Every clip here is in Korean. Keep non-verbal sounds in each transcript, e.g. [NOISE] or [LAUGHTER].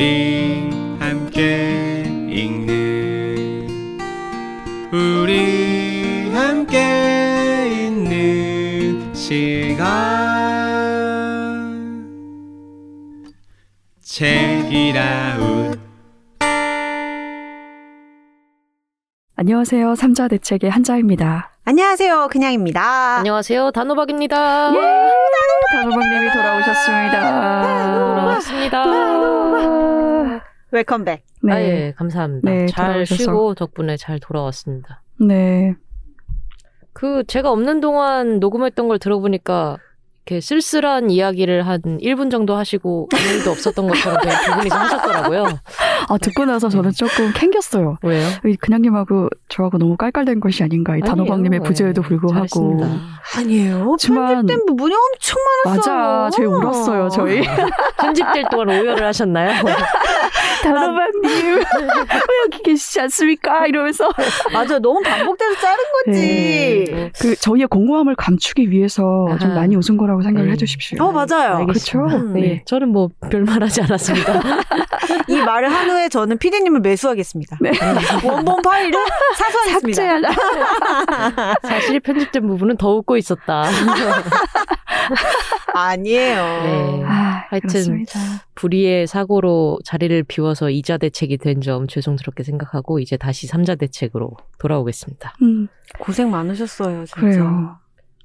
우리 함께 읽는 우리 함께 있는 시간 책이라웃 안녕하세요. 삼자 대책의 한자입니다. 안녕하세요. 그냥입니다. 안녕하세요. 단호박입니다. 예! 단호박님이 돌아오셨습니다. 돌아왔습니다. 웰컴백. 네. 아, 예, 감사합니다. 네, 잘 돌아오셔서. 쉬고 덕분에 잘 돌아왔습니다. 네. 그 제가 없는 동안 녹음했던 걸 들어보니까 이렇게 쓸쓸한 이야기를 한 1분 정도 하시고 아무 일도 없었던 것처럼 그냥 두 분이서 하셨더라고요. [LAUGHS] 아, 듣고 나서 저는 조금 캥겼어요. 왜요? 이 그냥님하고 저하고 너무 깔깔된 것이 아닌가. 이 단호박님의. 부재에도 예, 불구하고. 잘했습니다. 아니에요. 편집된 부분이 엄청 많았어요. 맞아. 저희 울었어요, 저희. [LAUGHS] 편집될 동안 오열을 하셨나요? [LAUGHS] 단호박님, 왜 여기 계시지 않습니까? 이러면서. 맞아. 너무 반복돼서 자른 거지. 네. 그, 저희의 공허함을 감추기 위해서 좀 아하. 많이 웃은 거라고 생각을 네. 해주십시오. 어, 맞아요. 그쵸? 네. 네. 저는 뭐 별말 하지 않았습니다. [LAUGHS] 이 말을 한 후에 저는 피디님을 매수하겠습니다. 네. 원본 파일을 사서하겠습니다. 삭제하라. [LAUGHS] 사실 편집된 부분은 더 웃고 있었다. [LAUGHS] 아니에요. 네. 아, 하여튼 그렇습니다. 불의의 사고로 자리를 비워서 이자 대책이 된 점 죄송스럽게 생각하고 이제 다시 삼자 대책으로 돌아오겠습니다. 음, 고생 많으셨어요. 진짜. 그래요.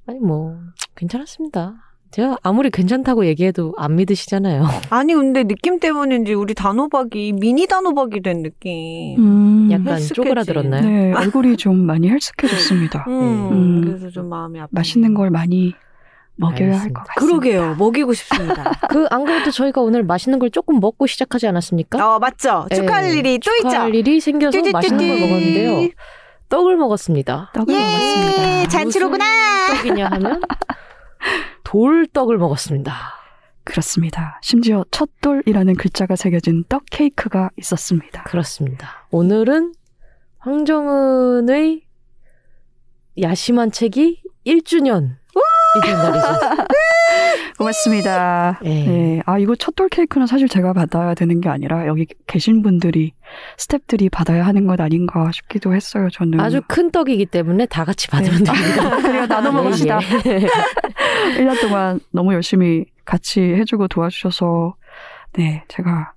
아니 뭐 괜찮았습니다. 제가 아무리 괜찮다고 얘기해도 안 믿으시잖아요. [LAUGHS] 아니 근데 느낌 때문인지 우리 단호박이 미니 단호박이 된 느낌. 음, 약간 헬스케지. 쪼그라들었나요? 네, [LAUGHS] 얼굴이 좀 많이 헬스케졌습니다. 음, 음. 그래서 좀 마음이 아파. 맛있는 걸 많이 먹여야 할 것 같습니다. 그러게요. 먹이고 싶습니다. [LAUGHS] 그 안 그래도 저희가 오늘 맛있는 걸 조금 먹고 시작하지 않았습니까? 어 맞죠. 네, 축하할 일이 또 있죠. 축하할 일이 생겨서 뚜뚜뚜뚜. 맛있는 걸 먹었는데요. 떡을 먹었습니다. 떡을 먹었습니다. 예, 잔치로구나. 무슨 떡이냐 하면 돌떡을 먹었습니다. 그렇습니다. 심지어 첫돌이라는 글자가 새겨진 떡 케이크가 있었습니다. 그렇습니다. 오늘은 황정은의 야심한 책이 1주년 이된 날이죠. 고맙습니다. 네. 네. 아, 이거 첫돌 케이크는 사실 제가 받아야 되는 게 아니라 여기 계신 분들이, 스탭들이 받아야 하는 것 아닌가 싶기도 했어요, 저는. 아주 큰 떡이기 때문에 다 같이 받으면 네. 됩니다. 그래요, 나눠 먹읍시다. 예, 예. [LAUGHS] 1년 동안 너무 열심히 같이 해주고 도와주셔서, 네, 제가.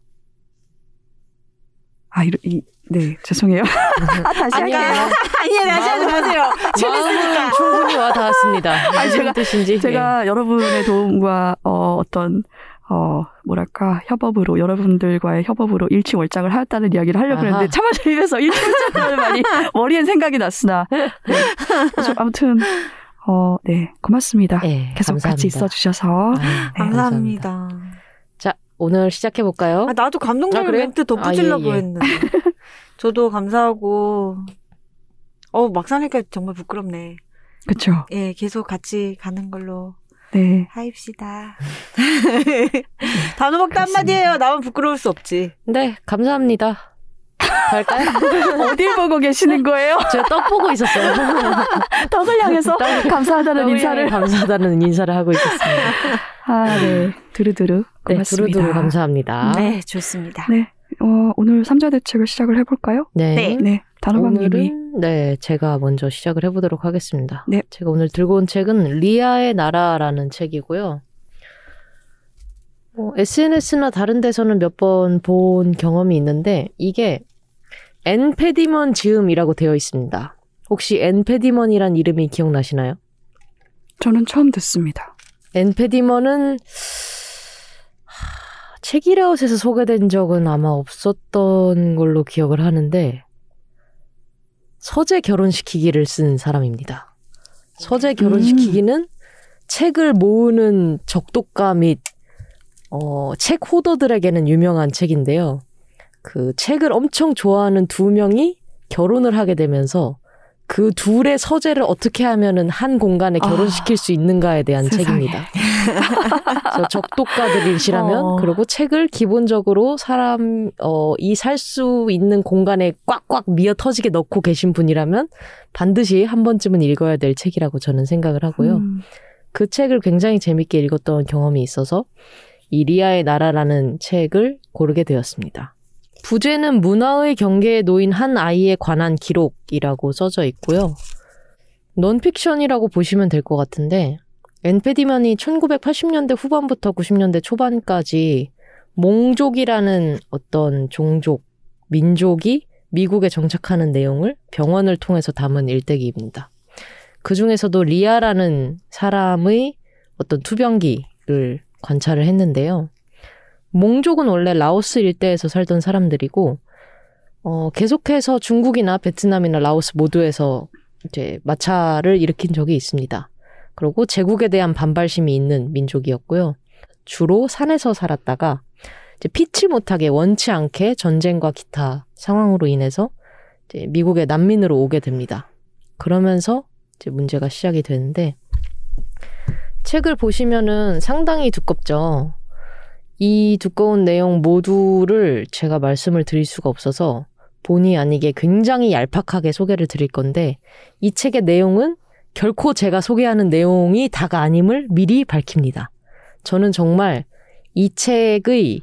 아, 이러, 이, 네, 죄송해요. [LAUGHS] 아, 다시 아니요. 할게요. [LAUGHS] 아니에요, 다시 하지 마세요. 마음은 충분히 와 닿았습니다. [LAUGHS] 아니, 무슨 제가- 뜻인지. 제가 여러분의 도움과 어, 어떤 어 뭐랄까 협업으로 여러분들과의 협업으로 일치월장을 하였다는 이야기를 하려고 아하. 했는데 차마 제 입에서 일치월장이라는 말이 머리엔 생각이 났으나 네. 아무튼 어 네 고맙습니다. 예, 계속 감사합니다. 같이 있어 주셔서 아, 네, 감사합니다. 자, 오늘 시작해 볼까요? 아, 나도 감동적인 아? 멘트 덧붙이려고 아, 예, 예. 했는데. [LAUGHS] 저도 감사하고, 어, 막상 하니까 정말 부끄럽네. 그렇죠. 예, 계속 같이 가는 걸로 네 하입시다. [LAUGHS] 단호박도 한마디예요. 나만 부끄러울 수 없지. 네, 감사합니다. 갈까요? [LAUGHS] 어딜 보고 계시는 거예요? [LAUGHS] 제가 떡 보고 있었어요. [LAUGHS] 떡을 향해서 감사하다는 떡을 인사를 향해 감사하다는 인사를 하고 있었습니다. 아 네 두루두루 네, 고맙습니다. 두루두루 감사합니다. 네, 좋습니다. 네 어, 오늘 삼자 대책을 시작을 해 볼까요? 네. 네. 네 단호박님이 오늘은 네 제가 먼저 시작을 해 보도록 하겠습니다. 네. 제가 오늘 들고 온 책은 리아의 나라라는 책이고요. 뭐 SNS나 다른 데서는 몇 번 본 경험이 있는데 이게 엔페디먼 지음이라고 되어 있습니다. 혹시 엔페디먼이란 이름이 기억나시나요? 저는 처음 듣습니다. 엔페디먼은 책이라웃에서 소개된 적은 아마 없었던 걸로 기억을 하는데 서재 결혼시키기를 쓴 사람입니다. 서재 결혼시키기는 책을 모으는 적독가 및 어, 책 호더들에게는 유명한 책인데요. 그 책을 엄청 좋아하는 두 명이 결혼을 하게 되면서 그 둘의 서재를 어떻게 하면은 한 공간에 아, 결혼시킬 수 있는가에 대한 세상에. 책입니다. 적독가들이시라면 어. 그리고 책을 기본적으로 사람 어, 이 살 수 있는 공간에 꽉꽉 미어 터지게 넣고 계신 분이라면 반드시 한 번쯤은 읽어야 될 책이라고 저는 생각을 하고요. 음, 그 책을 굉장히 재밌게 읽었던 경험이 있어서 이 리아의 나라라는 책을 고르게 되었습니다. 부제는 문화의 경계에 놓인 한 아이에 관한 기록이라고 써져 있고요. 논픽션이라고 보시면 될 것 같은데 앤 패디먼이 1980년대 후반부터 90년대 초반까지 몽족이라는 어떤 종족, 민족이 미국에 정착하는 내용을 병원을 통해서 담은 일대기입니다. 그 중에서도 리아라는 사람의 어떤 투병기를 관찰을 했는데요. 몽족은 원래 라오스 일대에서 살던 사람들이고, 어, 계속해서 중국이나 베트남이나 라오스 모두에서 이제 마찰을 일으킨 적이 있습니다. 그리고 제국에 대한 반발심이 있는 민족이었고요. 주로 산에서 살았다가 이제 피치 못하게 원치 않게 전쟁과 기타 상황으로 인해서 이제 미국의 난민으로 오게 됩니다. 그러면서 이제 문제가 시작이 되는데 책을 보시면은 상당히 두껍죠. 이 두꺼운 내용 모두를 제가 말씀을 드릴 수가 없어서 본의 아니게 굉장히 얄팍하게 소개를 드릴 건데 이 책의 내용은 결코 제가 소개하는 내용이 다가 아님을 미리 밝힙니다. 저는 정말 이 책의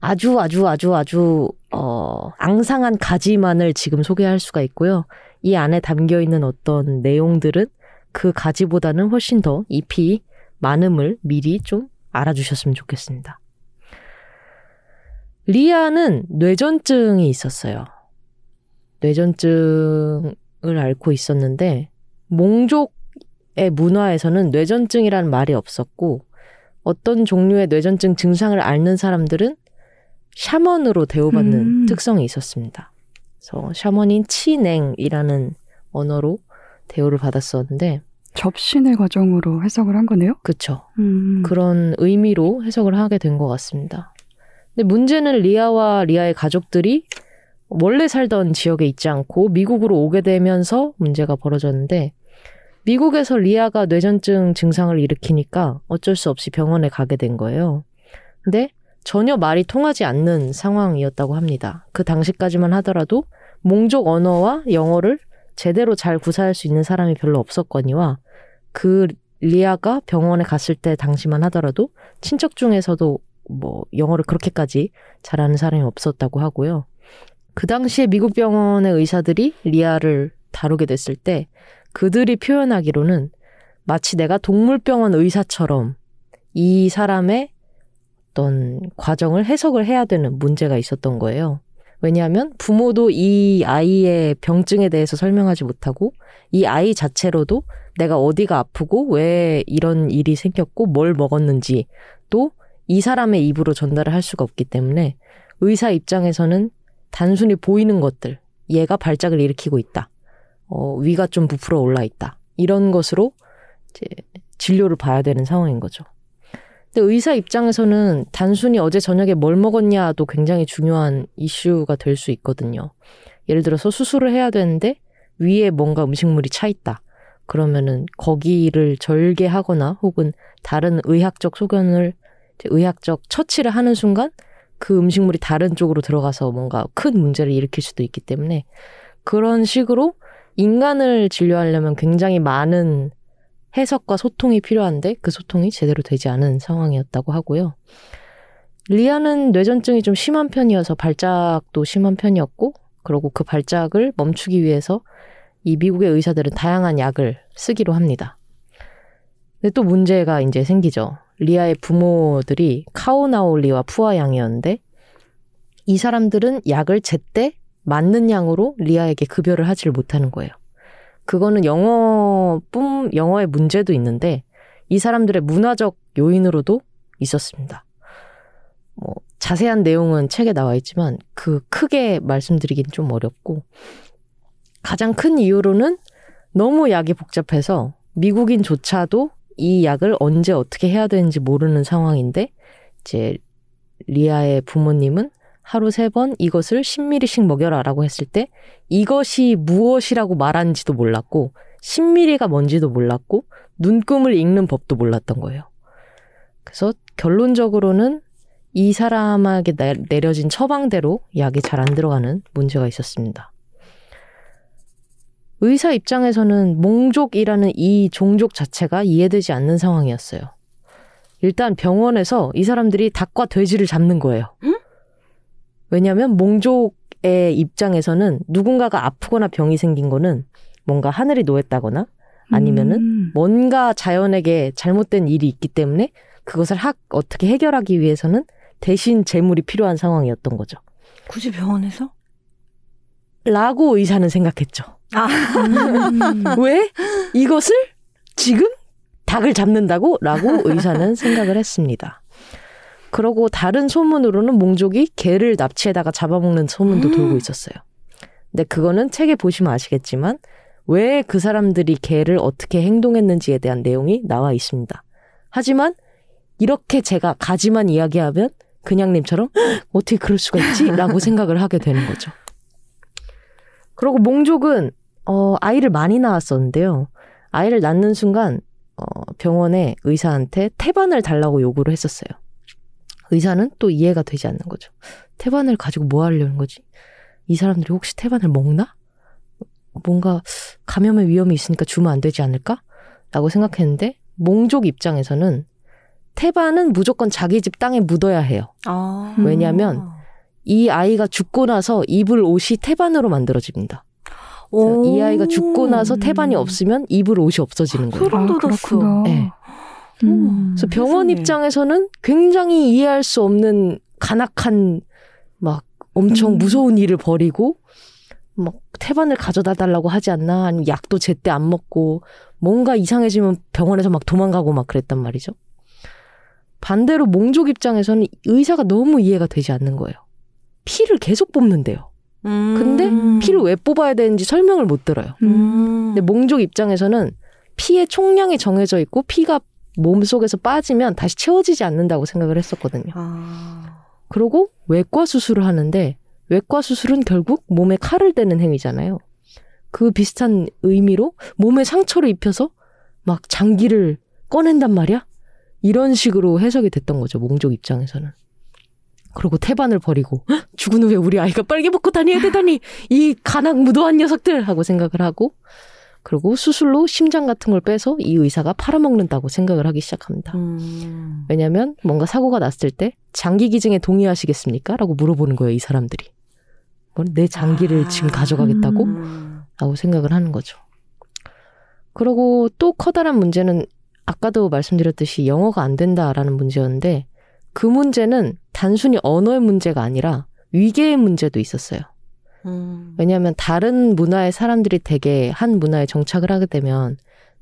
아주 아주 아주 아주 어 앙상한 가지만을 지금 소개할 수가 있고요. 이 안에 담겨 있는 어떤 내용들은 그 가지보다는 훨씬 더 잎이 많음을 미리 좀 알아주셨으면 좋겠습니다. 리아는 뇌전증이 있었어요. 뇌전증을 앓고 있었는데 몽족의 문화에서는 뇌전증이라는 말이 없었고 어떤 종류의 뇌전증 증상을 앓는 사람들은 샤먼으로 대우받는 음. 특성이 있었습니다. 그래서 샤먼인 치냉이라는 언어로 대우를 받았었는데 접신의 과정으로 해석을 한 거네요. 그쵸. 음. 그런 의미로 해석을 하게 된 것 같습니다. 근데 문제는 리아와 리아의 가족들이 원래 살던 지역에 있지 않고 미국으로 오게 되면서 문제가 벌어졌는데 미국에서 리아가 뇌전증 증상을 일으키니까 어쩔 수 없이 병원에 가게 된 거예요. 근데 전혀 말이 통하지 않는 상황이었다고 합니다. 그 당시까지만 하더라도 몽족 언어와 영어를 제대로 잘 구사할 수 있는 사람이 별로 없었거니와 그 리아가 병원에 갔을 때 당시만 하더라도 친척 중에서도 뭐 영어를 그렇게까지 잘하는 사람이 없었다고 하고요. 그 당시에 미국 병원의 의사들이 리아를 다루게 됐을 때 그들이 표현하기로는 마치 내가 동물병원 의사처럼 이 사람의 어떤 과정을 해석을 해야 되는 문제가 있었던 거예요. 왜냐하면 부모도 이 아이의 병증에 대해서 설명하지 못하고 이 아이 자체로도 내가 어디가 아프고 왜 이런 일이 생겼고 뭘 먹었는지 또 이 사람의 입으로 전달을 할 수가 없기 때문에 의사 입장에서는 단순히 보이는 것들, 얘가 발작을 일으키고 있다. 어, 위가 좀 부풀어 올라 있다. 이런 것으로 이제 진료를 봐야 되는 상황인 거죠. 근데 의사 입장에서는 단순히 어제 저녁에 뭘 먹었냐도 굉장히 중요한 이슈가 될 수 있거든요. 예를 들어서 수술을 해야 되는데 위에 뭔가 음식물이 차 있다. 그러면은 거기를 절개하거나 혹은 다른 의학적 소견을 의학적 처치를 하는 순간 그 음식물이 다른 쪽으로 들어가서 뭔가 큰 문제를 일으킬 수도 있기 때문에 그런 식으로 인간을 진료하려면 굉장히 많은 해석과 소통이 필요한데 그 소통이 제대로 되지 않은 상황이었다고 하고요. 리아는 뇌전증이 좀 심한 편이어서 발작도 심한 편이었고, 그리고 그 발작을 멈추기 위해서 이 미국의 의사들은 다양한 약을 쓰기로 합니다. 근데 또 문제가 이제 생기죠. 리아의 부모들이 카오나올리와 푸아 양이었는데, 이 사람들은 약을 제때 맞는 양으로 리아에게 급여를 하지를 못하는 거예요. 그거는 영어뿐 영어의 문제도 있는데 이 사람들의 문화적 요인으로도 있었습니다. 뭐 자세한 내용은 책에 나와 있지만 그 크게 말씀드리긴 좀 어렵고 가장 큰 이유로는 너무 약이 복잡해서 미국인조차도 이 약을 언제 어떻게 해야 되는지 모르는 상황인데 이제 리아의 부모님은 하루 세 번 이것을 10ml씩 먹여라라고 했을 때 이것이 무엇이라고 말하는지도 몰랐고 10ml가 뭔지도 몰랐고 눈금을 읽는 법도 몰랐던 거예요. 그래서 결론적으로는 이 사람에게 내려진 처방대로 약이 잘 안 들어가는 문제가 있었습니다. 의사 입장에서는 몽족이라는 이 종족 자체가 이해되지 않는 상황이었어요. 일단 병원에서 이 사람들이 닭과 돼지를 잡는 거예요. 응? 왜냐하면 몽족의 입장에서는 누군가가 아프거나 병이 생긴 거는 뭔가 하늘이 노했다거나 아니면은 음. 뭔가 자연에게 잘못된 일이 있기 때문에 그것을 학, 어떻게 해결하기 위해서는 대신 재물이 필요한 상황이었던 거죠. 굳이 병원에서? 라고 의사는 생각했죠. 아, 음. 왜? 이것을 지금 닭을 잡는다고? 라고 의사는 생각을 했습니다. 그러고 다른 소문으로는 몽족이 개를 납치에다가 잡아먹는 소문도 돌고 있었어요. 근데 그거는 책에 보시면 아시겠지만 왜 그 사람들이 개를 어떻게 행동했는지에 대한 내용이 나와 있습니다. 하지만 이렇게 제가 가지만 이야기하면 그냥님처럼 "헉, 어떻게 그럴 수가 있지? 라고 생각을 하게 되는 거죠. 그리고 몽족은 어, 아이를 많이 낳았었는데요. 아이를 낳는 순간 어, 병원에 의사한테 태반을 달라고 요구를 했었어요. 의사는 또 이해가 되지 않는 거죠. 태반을 가지고 뭐 하려는 거지? 이 사람들이 혹시 태반을 먹나? 뭔가 감염의 위험이 있으니까 주면 안 되지 않을까? 라고 생각했는데 몽족 입장에서는 태반은 무조건 자기 집 땅에 묻어야 해요. 아. 왜냐면 이 아이가 죽고 나서 입을 옷이 태반으로 만들어집니다. 오. 이 아이가 죽고 나서 태반이 없으면 입을 옷이 없어지는 거예요. 소름 돋았어. 그렇구나. 네. 음. 그래서 병원 세상에. 입장에서는 굉장히 이해할 수 없는 간악한 막 엄청 음. 무서운 일을 벌이고 막 태반을 가져다 달라고 하지 않나 아니면 약도 제때 안 먹고 뭔가 이상해지면 병원에서 막 도망가고 막 그랬단 말이죠. 반대로 몽족 입장에서는 의사가 너무 이해가 되지 않는 거예요. 피를 계속 뽑는데요. 음. 근데 피를 왜 뽑아야 되는지 설명을 못 들어요. 음. 근데 몽족 입장에서는 피의 총량이 정해져 있고 피가 몸 속에서 빠지면 다시 채워지지 않는다고 생각을 했었거든요. 아. 그리고 외과 수술을 하는데 외과 수술은 결국 몸에 칼을 대는 행위잖아요. 그 비슷한 의미로 몸에 상처를 입혀서 막 장기를 꺼낸단 말이야? 이런 식으로 해석이 됐던 거죠. 몽족 입장에서는. 그리고 태반을 버리고 "헉, 죽은 후에 우리 아이가 빨개 벗고 다녀야 되다니 이 간악 무도한 녀석들 하고 생각을 하고 그리고 수술로 심장 같은 걸 빼서 이 의사가 팔아먹는다고 생각을 하기 시작합니다. 음. 왜냐면 뭔가 사고가 났을 때 장기 기증에 동의하시겠습니까? 라고 물어보는 거예요, 이 사람들이. 뭔내 장기를 아. 지금 가져가겠다고? 음. 라고 생각을 하는 거죠. 그리고 또 커다란 문제는 아까도 말씀드렸듯이 영어가 안 된다라는 문제였는데 그 문제는 단순히 언어의 문제가 아니라 위계의 문제도 있었어요. 음. 왜냐하면 다른 문화의 사람들이 되게 한 문화에 정착을 하게 되면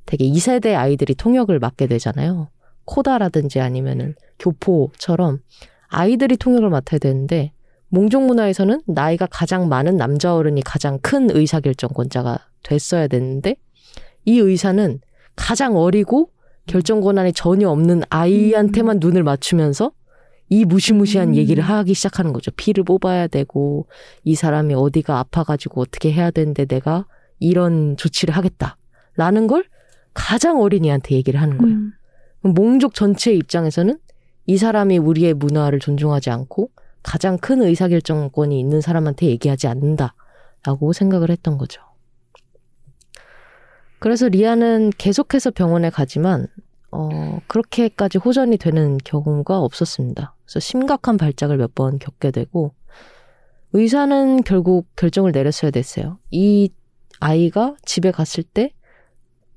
되게 2세대 아이들이 통역을 맡게 되잖아요. 코다라든지 아니면은 교포처럼 아이들이 통역을 맡아야 되는데 몽족 문화에서는 나이가 가장 많은 남자 어른이 가장 큰 의사결정권자가 됐어야 됐는데 이 의사는 가장 어리고 결정 권한이 전혀 없는 아이한테만 눈을 맞추면서 이 무시무시한 음. 얘기를 하기 시작하는 거죠. 피를 뽑아야 되고 이 사람이 어디가 아파가지고 어떻게 해야 되는데 내가 이런 조치를 하겠다. 라는 걸 가장 어린이한테 얘기를 하는 거예요. 음. 몽족 전체의 입장에서는 이 사람이 우리의 문화를 존중하지 않고 가장 큰 의사결정권이 있는 사람한테 얘기하지 않는다라고 생각을 했던 거죠. 그래서 리아는 계속해서 병원에 가지만 어, 그렇게까지 호전이 되는 경우가 없었습니다. 그래서 심각한 발작을 몇 번 겪게 되고 의사는 결국 결정을 내렸어야 됐어요. 이 아이가 집에 갔을 때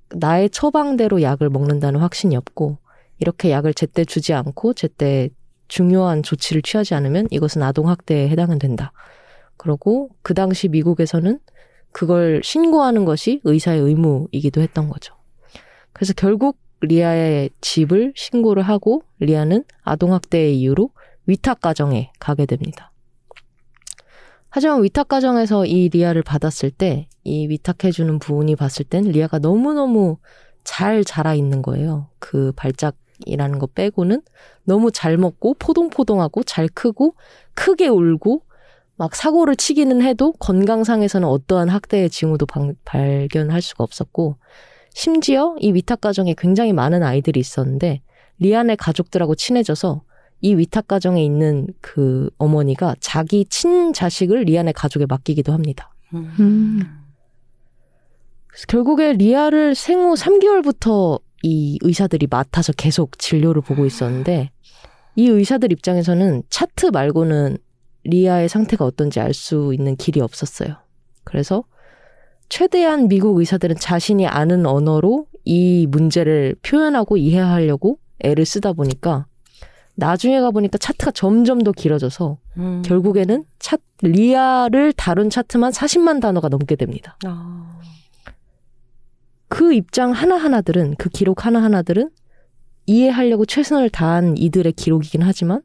나의 처방대로 약을 먹는다는 확신이 없고 이렇게 약을 제때 주지 않고 제때 중요한 조치를 취하지 않으면 이것은 아동학대에 해당은 된다. 그러고 그 당시 미국에서는 그걸 신고하는 것이 의사의 의무이기도 했던 거죠. 그래서 결국 리아의 집을 신고를 하고 리아는 아동학대의 이유로 위탁가정에 가게 됩니다. 하지만 위탁가정에서 이 리아를 받았을 때 이 위탁해주는 부분이 봤을 땐 리아가 너무너무 잘 자라 있는 거예요. 그 발작이라는 거 빼고는 너무 잘 먹고 포동포동하고 잘 크고 크게 울고 막 사고를 치기는 해도 건강상에서는 어떠한 학대의 징후도 방- 발견할 수가 없었고 심지어 이 위탁 가정에 굉장히 많은 아이들이 있었는데 리아네 가족들하고 친해져서 이 위탁 가정에 있는 그 어머니가 자기 친 자식을 리아네 가족에 맡기기도 합니다. 음. 결국에 리아를 생후 3개월부터 이 의사들이 맡아서 계속 진료를 보고 있었는데 이 의사들 입장에서는 차트 말고는 리아의 상태가 어떤지 알 수 있는 길이 없었어요. 그래서 최대한 미국 의사들은 자신이 아는 언어로 이 문제를 표현하고 이해하려고 애를 쓰다 보니까 나중에 가보니까 차트가 점점 더 길어져서 음. 결국에는 차, 리아를 다룬 차트만 40만 단어가 넘게 됩니다. 아. 그 입장 하나하나들은, 그 기록 하나하나들은 이해하려고 최선을 다한 이들의 기록이긴 하지만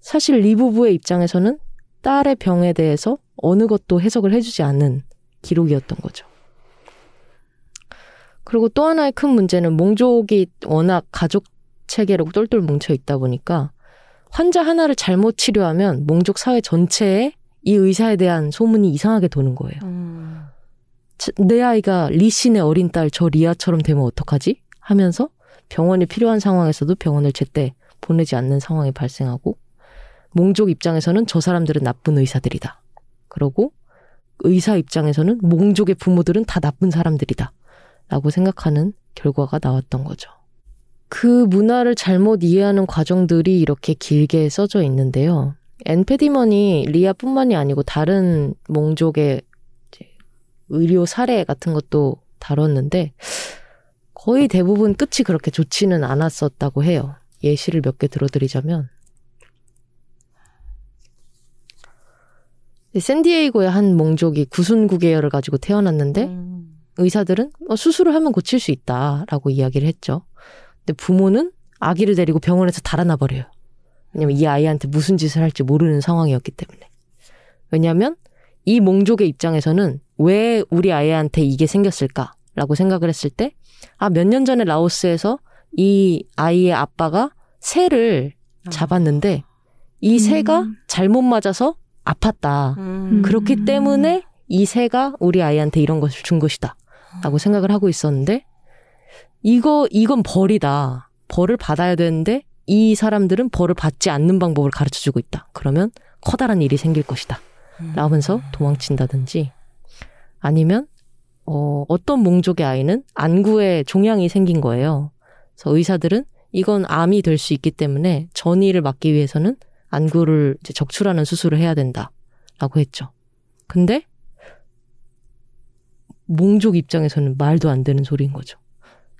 사실 리 부부의 입장에서는 딸의 병에 대해서 어느 것도 해석을 해주지 않는 기록이었던 거죠. 그리고 또 하나의 큰 문제는 몽족이 워낙 가족 체계로 똘똘 뭉쳐 있다 보니까 환자 하나를 잘못 치료하면 몽족 사회 전체에 이 의사에 대한 소문이 이상하게 도는 거예요. 음. 자, 내 아이가 리 씨네 어린 딸 저 리아처럼 되면 어떡하지? 하면서 병원이 필요한 상황에서도 병원을 제때 보내지 않는 상황이 발생하고 몽족 입장에서는 저 사람들은 나쁜 의사들이다. 그러고 의사 입장에서는 몽족의 부모들은 다 나쁜 사람들이다. 라고 생각하는 결과가 나왔던 거죠. 그 문화를 잘못 이해하는 과정들이 이렇게 길게 써져 있는데요. 앤 패디먼이 리아뿐만이 아니고 다른 몽족의 의료 사례 같은 것도 다뤘는데 거의 대부분 끝이 그렇게 좋지는 않았었다고 해요. 예시를 몇 개 들어드리자면 샌디에이고의 한 몽족이 구순구 계열을 가지고 태어났는데 음. 의사들은 어, 수술을 하면 고칠 수 있다라고 이야기를 했죠. 근데 부모는 아기를 데리고 병원에서 달아나 버려요. 왜냐면 이 아이한테 무슨 짓을 할지 모르는 상황이었기 때문에. 왜냐하면 이 몽족의 입장에서는 왜 우리 아이한테 이게 생겼을까라고 생각을 했을 때, 아, 몇 년 전에 라오스에서 이 아이의 아빠가 새를 잡았는데, 이 새가 음. 잘못 맞아서 아팠다. 음. 그렇기 때문에 이 새가 우리 아이한테 이런 것을 준 것이다. 라고 생각을 하고 있었는데, 이거, 이건 벌이다. 벌을 받아야 되는데, 이 사람들은 벌을 받지 않는 방법을 가르쳐 주고 있다. 그러면 커다란 일이 생길 것이다. 라면서 도망친다든지, 아니면, 어, 어떤 몽족의 아이는 안구에 종양이 생긴 거예요. 그래서 의사들은 이건 암이 될 수 있기 때문에 전이를 막기 위해서는 안구를 이제 적출하는 수술을 해야 된다. 라고 했죠. 근데 몽족 입장에서는 말도 안 되는 소리인 거죠.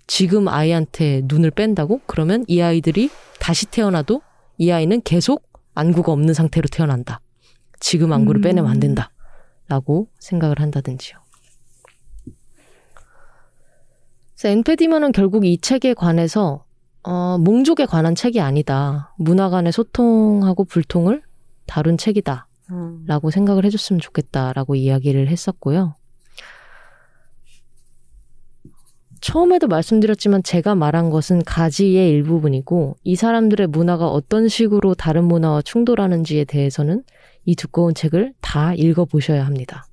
지금 아이한테 눈을 뺀다고? 그러면 이 아이들이 다시 태어나도 이 아이는 계속 안구가 없는 상태로 태어난다. 지금 안구를 음. 빼내면 안 된다. 라고 생각을 한다든지요. 그래서 엔페디먼은 결국 이 책에 관해서 어, 몽족에 관한 책이 아니다. 문화 간의 소통하고 불통을 다룬 책이다. 음. 라고 생각을 해줬으면 좋겠다라고 이야기를 했었고요. 처음에도 말씀드렸지만 제가 말한 것은 가지의 일부분이고 이 사람들의 문화가 어떤 식으로 다른 문화와 충돌하는지에 대해서는 이 두꺼운 책을 다 읽어보셔야 합니다.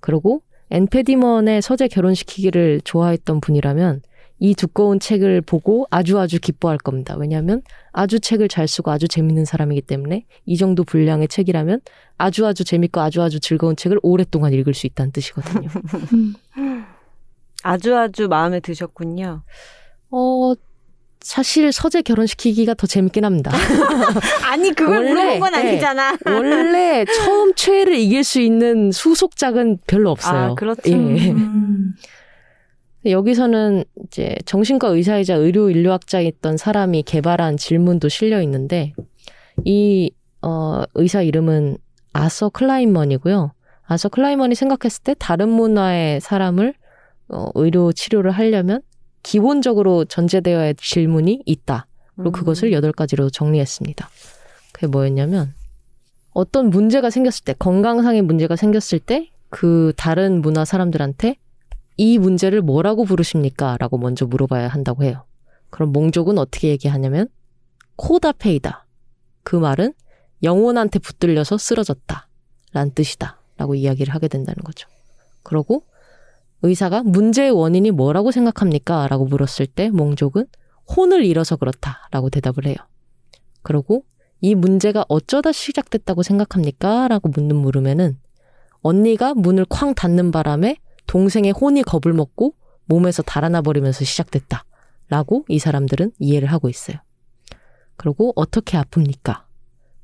그리고 엔페디먼의 서재 결혼시키기를 좋아했던 분이라면 이 두꺼운 책을 보고 아주 아주 기뻐할 겁니다. 왜냐하면 아주 책을 잘 쓰고 아주 재밌는 사람이기 때문에 이 정도 분량의 책이라면 아주 아주 재밌고 아주 아주 즐거운 책을 오랫동안 읽을 수 있다는 뜻이거든요. [LAUGHS] 아주 아주 마음에 드셨군요. 어, 사실 서재 결혼시키기가 더 재밌긴 합니다. [LAUGHS] 아니 그걸 원래, 물어본 건 네. 아니잖아. 원래 처음 최애를 이길 수 있는 후속작은 별로 없어요. 아 그렇죠. 예. 음. 여기서는 이제 정신과 의사이자 의료 인류학자였던 사람이 개발한 질문도 실려 있는데 이 어, 의사 이름은 아서 클라인먼이고요. 아서 클라인먼이 생각했을 때 다른 문화의 사람을 어, 의료 치료를 하려면 기본적으로 전제되어야 할 질문이 있다. 그리고 음. 그것을 여덟 가지로 정리했습니다. 그게 뭐였냐면 어떤 문제가 생겼을 때 건강상의 문제가 생겼을 때 그 다른 문화 사람들한테 이 문제를 뭐라고 부르십니까? 라고 먼저 물어봐야 한다고 해요. 그럼 몽족은 어떻게 얘기하냐면 코다페이다. 그 말은 영혼한테 붙들려서 쓰러졌다. 라는 뜻이다. 라고 이야기를 하게 된다는 거죠. 그러고 의사가 문제의 원인이 뭐라고 생각합니까? 라고 물었을 때 몽족은 혼을 잃어서 그렇다. 라고 대답을 해요. 그러고 이 문제가 어쩌다 시작됐다고 생각합니까? 라고 묻는 물으면은 언니가 문을 쾅 닫는 바람에 동생의 혼이 겁을 먹고 몸에서 달아나 버리면서 시작됐다. 라고 이 사람들은 이해를 하고 있어요. 그리고 어떻게 아픕니까?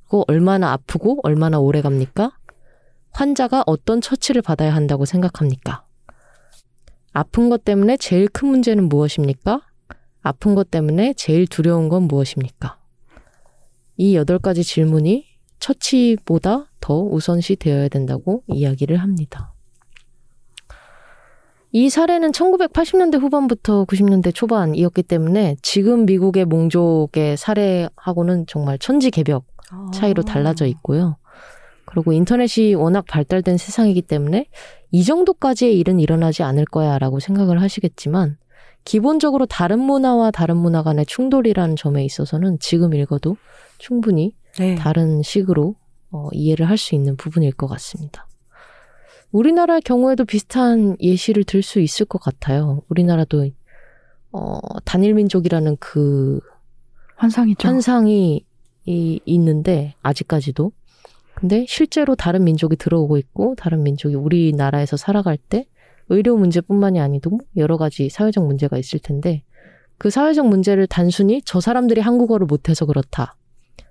그리고 얼마나 아프고 얼마나 오래 갑니까? 환자가 어떤 처치를 받아야 한다고 생각합니까? 아픈 것 때문에 제일 큰 문제는 무엇입니까? 아픈 것 때문에 제일 두려운 건 무엇입니까? 이 여덟 가지 질문이 처치보다 더 우선시 되어야 된다고 이야기를 합니다. 이 사례는 1980년대 후반부터 90년대 초반이었기 때문에 지금 미국의 몽족의 사례하고는 정말 천지개벽 차이로 달라져 있고요. 그리고 인터넷이 워낙 발달된 세상이기 때문에 이 정도까지의 일은 일어나지 않을 거야 라고 생각을 하시겠지만 기본적으로 다른 문화와 다른 문화 간의 충돌이라는 점에 있어서는 지금 읽어도 충분히 네. 다른 식으로 어, 이해를 할 수 있는 부분일 것 같습니다. 우리나라의 경우에도 비슷한 예시를 들 수 있을 것 같아요. 우리나라도 어, 단일 민족이라는 그 환상이죠. 현상이 이, 있는데 아직까지도 근데 실제로 다른 민족이 들어오고 있고 다른 민족이 우리나라에서 살아갈 때 의료 문제뿐만이 아니고 여러 가지 사회적 문제가 있을 텐데 그 사회적 문제를 단순히 저 사람들이 한국어를 못해서 그렇다.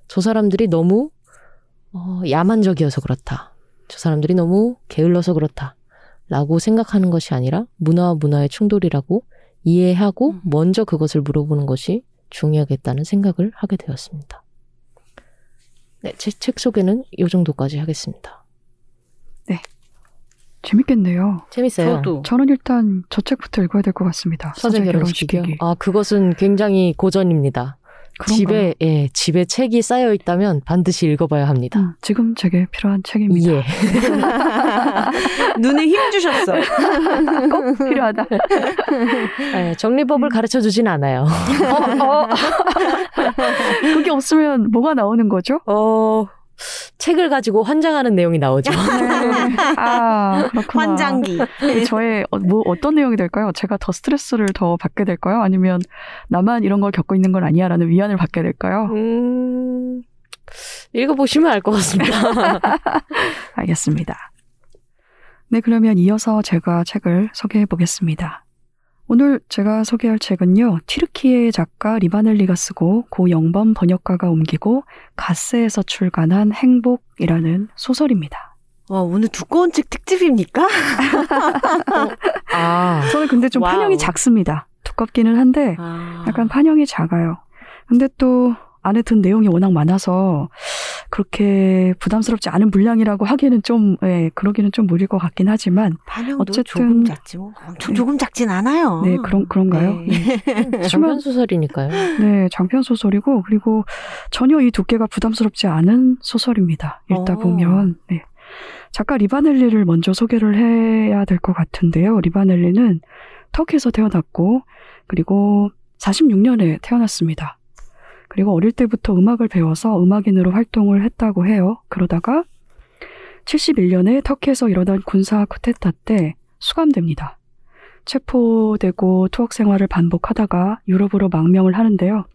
저 사람들이 너무 어, 야만적이어서 그렇다. 저 사람들이 너무 게을러서 그렇다. 라고 생각하는 것이 아니라 문화와 문화의 충돌이라고 이해하고 음. 먼저 그것을 물어보는 것이 중요하겠다는 생각을 하게 되었습니다. 네, 제 책 소개는 이 정도까지 하겠습니다. 재밌겠네요. 재밌어요. 저도. 저는 일단 저 책부터 읽어야 될 것 같습니다. 서재 결혼식이요? 결혼식이기. 아, 그것은 굉장히 고전입니다. 집에, 예, 집에 책이 쌓여 있다면 반드시 읽어봐야 합니다. 음, 지금 제게 필요한 책입니다. 예. [LAUGHS] 눈에 힘 주셨어. [LAUGHS] 꼭 필요하다. 예, 정리법을 가르쳐 주진 않아요. 어, 어. [LAUGHS] 그게 없으면 뭐가 나오는 거죠? 어, 책을 가지고 환장하는 내용이 나오죠. [LAUGHS] 네. 아, 그렇구나. 환장기. 네, 저의 어, 뭐 어떤 내용이 될까요? 제가 더 스트레스를 더 받게 될까요? 아니면 나만 이런 걸 겪고 있는 건 아니야라는 위안을 받게 될까요? 음, 읽어보시면 알 것 같습니다. [LAUGHS] 알겠습니다. 네, 그러면 이어서 제가 책을 소개해 보겠습니다. 오늘 제가 소개할 책은요, 튀르키예 작가 리바넬리가 쓰고 고영범 번역가가 옮기고 가쎄에서 출간한 행복이라는 소설입니다. 와, 오늘 두꺼운 책 특집입니까? [LAUGHS] 아, 저는 근데 좀 와우. 판형이 작습니다. 두껍기는 한데 아. 약간 판형이 작아요. 근데 또 안에 든 내용이 워낙 많아서 그렇게 부담스럽지 않은 분량이라고 하기에는 좀, 예, 그러기는 좀 무리일 것 같긴 하지만, 반영도 어쨌든- 조금 작지 뭐. 엄청 네. 조금 작진 않아요. 네, 그런, 그런가요? 네. [LAUGHS] 장편 소설이니까요. 네, 장편 소설이고, 그리고 전혀 이 두께가 부담스럽지 않은 소설입니다. 읽다 어. 보면, 네. 작가 리바넬리를 먼저 소개를 해야 될 것 같은데요. 리바넬리는 터키에서 태어났고, 그리고 46년에 태어났습니다. 그리고 어릴 때부터 음악을 배워서 음악인으로 활동을 했다고 해요. 그러다가 71년에 터키에서 일어난 군사 쿠데타 때 수감됩니다. 체포되고 투옥 생활을 반복하다가 유럽으로 망명을 하는데요.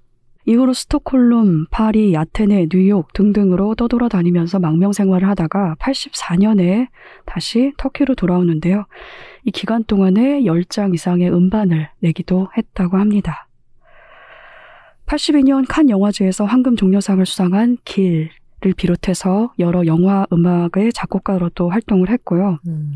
이후로 스톡홀름, 파리, 아테네, 뉴욕 등등으로 떠돌아다니면서 망명 생활을 하다가 84년에 다시 터키로 돌아오는데요. 이 기간 동안에 10장 이상의 음반을 내기도 했다고 합니다. 82년 칸 영화제에서 황금 종려상을 수상한 길을 비롯해서 여러 영화 음악의 작곡가로도 활동을 했고요. 음.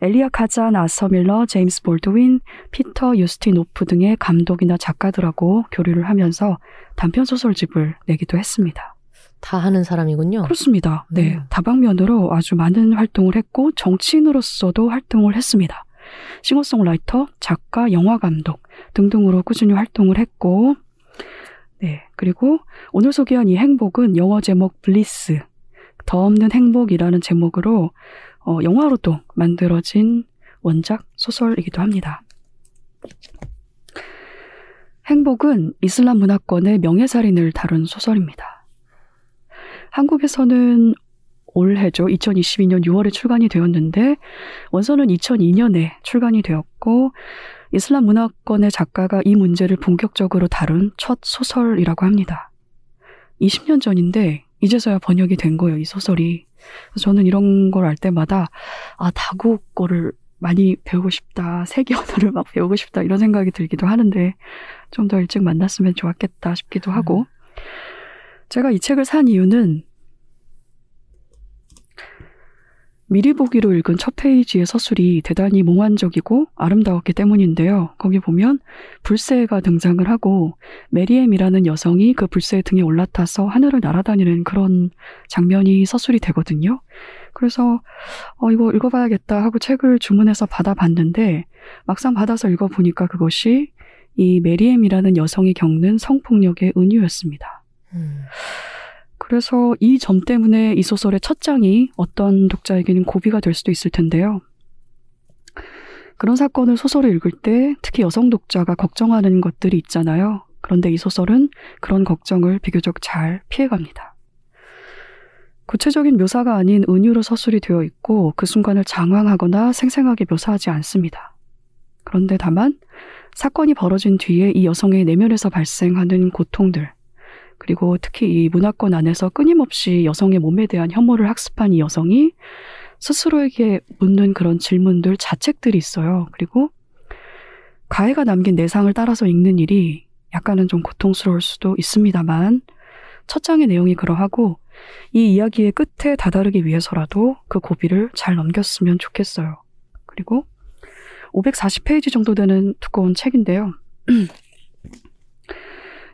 엘리아 카잔, 아서 밀러, 제임스 볼드윈, 피터 유스티노프 등의 감독이나 작가들하고 교류를 하면서 단편 소설집을 내기도 했습니다. 다 하는 사람이군요. 그렇습니다. 네, 음. 다방면으로 아주 많은 활동을 했고 정치인으로서도 활동을 했습니다. 싱어송라이터, 작가, 영화 감독 등등으로 꾸준히 활동을 했고, 네, 그리고 오늘 소개한 이 행복은 영어 제목 블리스, 더 없는 행복이라는 제목으로 어, 영화로도 만들어진 원작 소설이기도 합니다. 행복은 이슬람 문화권의 명예살인을 다룬 소설입니다. 한국에서는 올해죠. 2022년 6월에 출간이 되었는데 원서는 2002년에 출간이 되었고 이슬람 문화권의 작가가 이 문제를 본격적으로 다룬 첫 소설이라고 합니다. 20년 전인데 이제서야 번역이 된 거예요, 이 소설이. 저는 이런 걸 알 때마다 아, 다국 거를 많이 배우고 싶다. 세계 [LAUGHS] 언어를 막 배우고 싶다. 이런 생각이 들기도 하는데 좀 더 일찍 만났으면 좋았겠다 싶기도 하고 제가 이 책을 산 이유는 미리 보기로 읽은 첫 페이지의 서술이 대단히 몽환적이고 아름다웠기 때문인데요. 거기 보면 불새가 등장을 하고 메리엠이라는 여성이 그 불새 등에 올라타서 하늘을 날아다니는 그런 장면이 서술이 되거든요. 그래서 어 이거 읽어봐야겠다 하고 책을 주문해서 받아봤는데 막상 받아서 읽어보니까 그것이 이 메리엠이라는 여성이 겪는 성폭력의 은유였습니다. 음. 그래서 이 점 때문에 이 소설의 첫 장이 어떤 독자에게는 고비가 될 수도 있을 텐데요. 그런 사건을 소설을 읽을 때 특히 여성 독자가 걱정하는 것들이 있잖아요. 그런데 이 소설은 그런 걱정을 비교적 잘 피해갑니다. 구체적인 묘사가 아닌 은유로 서술이 되어 있고 그 순간을 장황하거나 생생하게 묘사하지 않습니다. 그런데 다만 사건이 벌어진 뒤에 이 여성의 내면에서 발생하는 고통들, 그리고 특히 이 문화권 안에서 끊임없이 여성의 몸에 대한 혐오를 학습한 이 여성이 스스로에게 묻는 그런 질문들, 자책들이 있어요. 그리고 가해가 남긴 내상을 따라서 읽는 일이 약간은 좀 고통스러울 수도 있습니다만 첫 장의 내용이 그러하고 이 이야기의 끝에 다다르기 위해서라도 그 고비를 잘 넘겼으면 좋겠어요. 그리고 540페이지 정도 되는 두꺼운 책인데요. [CLEARS THROAT]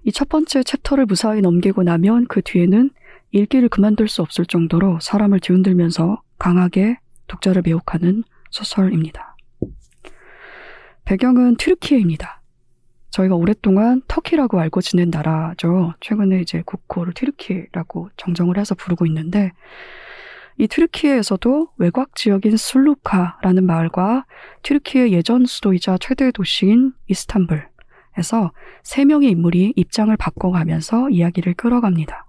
이 첫 번째 챕터를 무사히 넘기고 나면 그 뒤에는 읽기를 그만둘 수 없을 정도로 사람을 뒤흔들면서 강하게 독자를 매혹하는 소설입니다. 배경은 튀르키예입니다. 저희가 오랫동안 터키라고 알고 지낸 나라죠. 최근에 이제 국호를 튀르키예라고 정정을 해서 부르고 있는데 이 튀르키예에서도 외곽 지역인 술루카라는 마을과 튀르키예 예전 수도이자 최대 도시인 이스탄불 에서 세 명의 인물이 입장을 바꿔가면서 이야기를 끌어갑니다.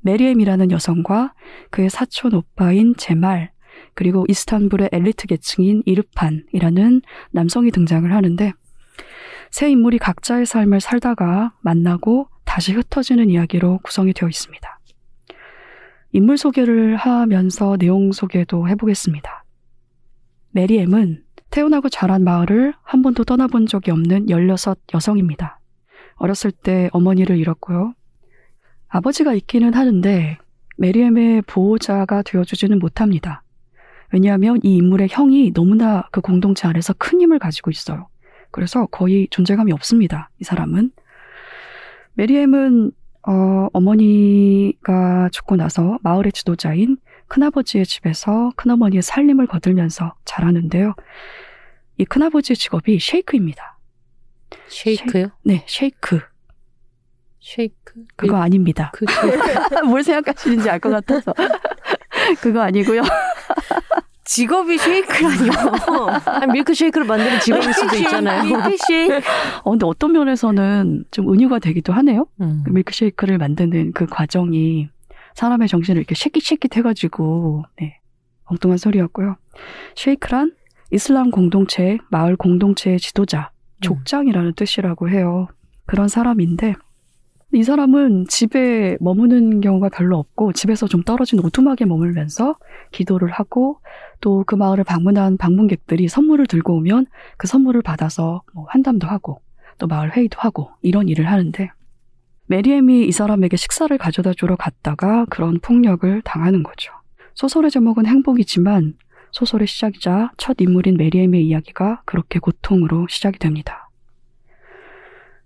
메리엠이라는 여성과 그의 사촌 오빠인 제말 그리고 이스탄불의 엘리트 계층인 이르판이라는 남성이 등장을 하는데 세 인물이 각자의 삶을 살다가 만나고 다시 흩어지는 이야기로 구성이 되어 있습니다. 인물 소개를 하면서 내용 소개도 해보겠습니다. 메리엠은 태어나고 자란 마을을 한 번도 떠나본 적이 없는 16 여성입니다. 어렸을 때 어머니를 잃었고요. 아버지가 있기는 하는데 메리엠의 보호자가 되어주지는 못합니다. 왜냐하면 이 인물의 형이 너무나 그 공동체 안에서 큰 힘을 가지고 있어요. 그래서 거의 존재감이 없습니다. 이 사람은. 메리엠은 어, 어머니가 죽고 나서 마을의 지도자인 큰아버지의 집에서 큰어머니의 살림을 거들면서 자라는데요. 이 큰아버지의 직업이 쉐이크입니다. 쉐이크요? 네, 쉐이크. 쉐이크? 그거 아닙니다. 그. [LAUGHS] 뭘 생각하시는지 알 것 같아서. [LAUGHS] 그거 아니고요. [LAUGHS] 직업이 쉐이크라뇨. 아니, 밀크쉐이크를 만드는 직업일 수도 있잖아요. 밀크쉐이크. 어, 근데 어떤 면에서는 좀 은유가 되기도 하네요. 음. 그 밀크쉐이크를 만드는 그 과정이 사람의 정신을 이렇게 쉐킷쉐킷 해가지고, 네. 엉뚱한 소리였고요. 쉐이크란 이슬람 공동체, 마을 공동체의 지도자, 족장이라는 뜻이라고 해요. 그런 사람인데, 이 사람은 집에 머무는 경우가 별로 없고, 집에서 좀 떨어진 오두막에 머물면서 기도를 하고, 또 그 마을을 방문한 방문객들이 선물을 들고 오면 그 선물을 받아서 뭐 환담도 하고, 또 마을 회의도 하고, 이런 일을 하는데, 메리엠이 이 사람에게 식사를 가져다 주러 갔다가 그런 폭력을 당하는 거죠. 소설의 제목은 행복이지만 소설의 시작이자 첫 인물인 메리엠의 이야기가 그렇게 고통으로 시작이 됩니다.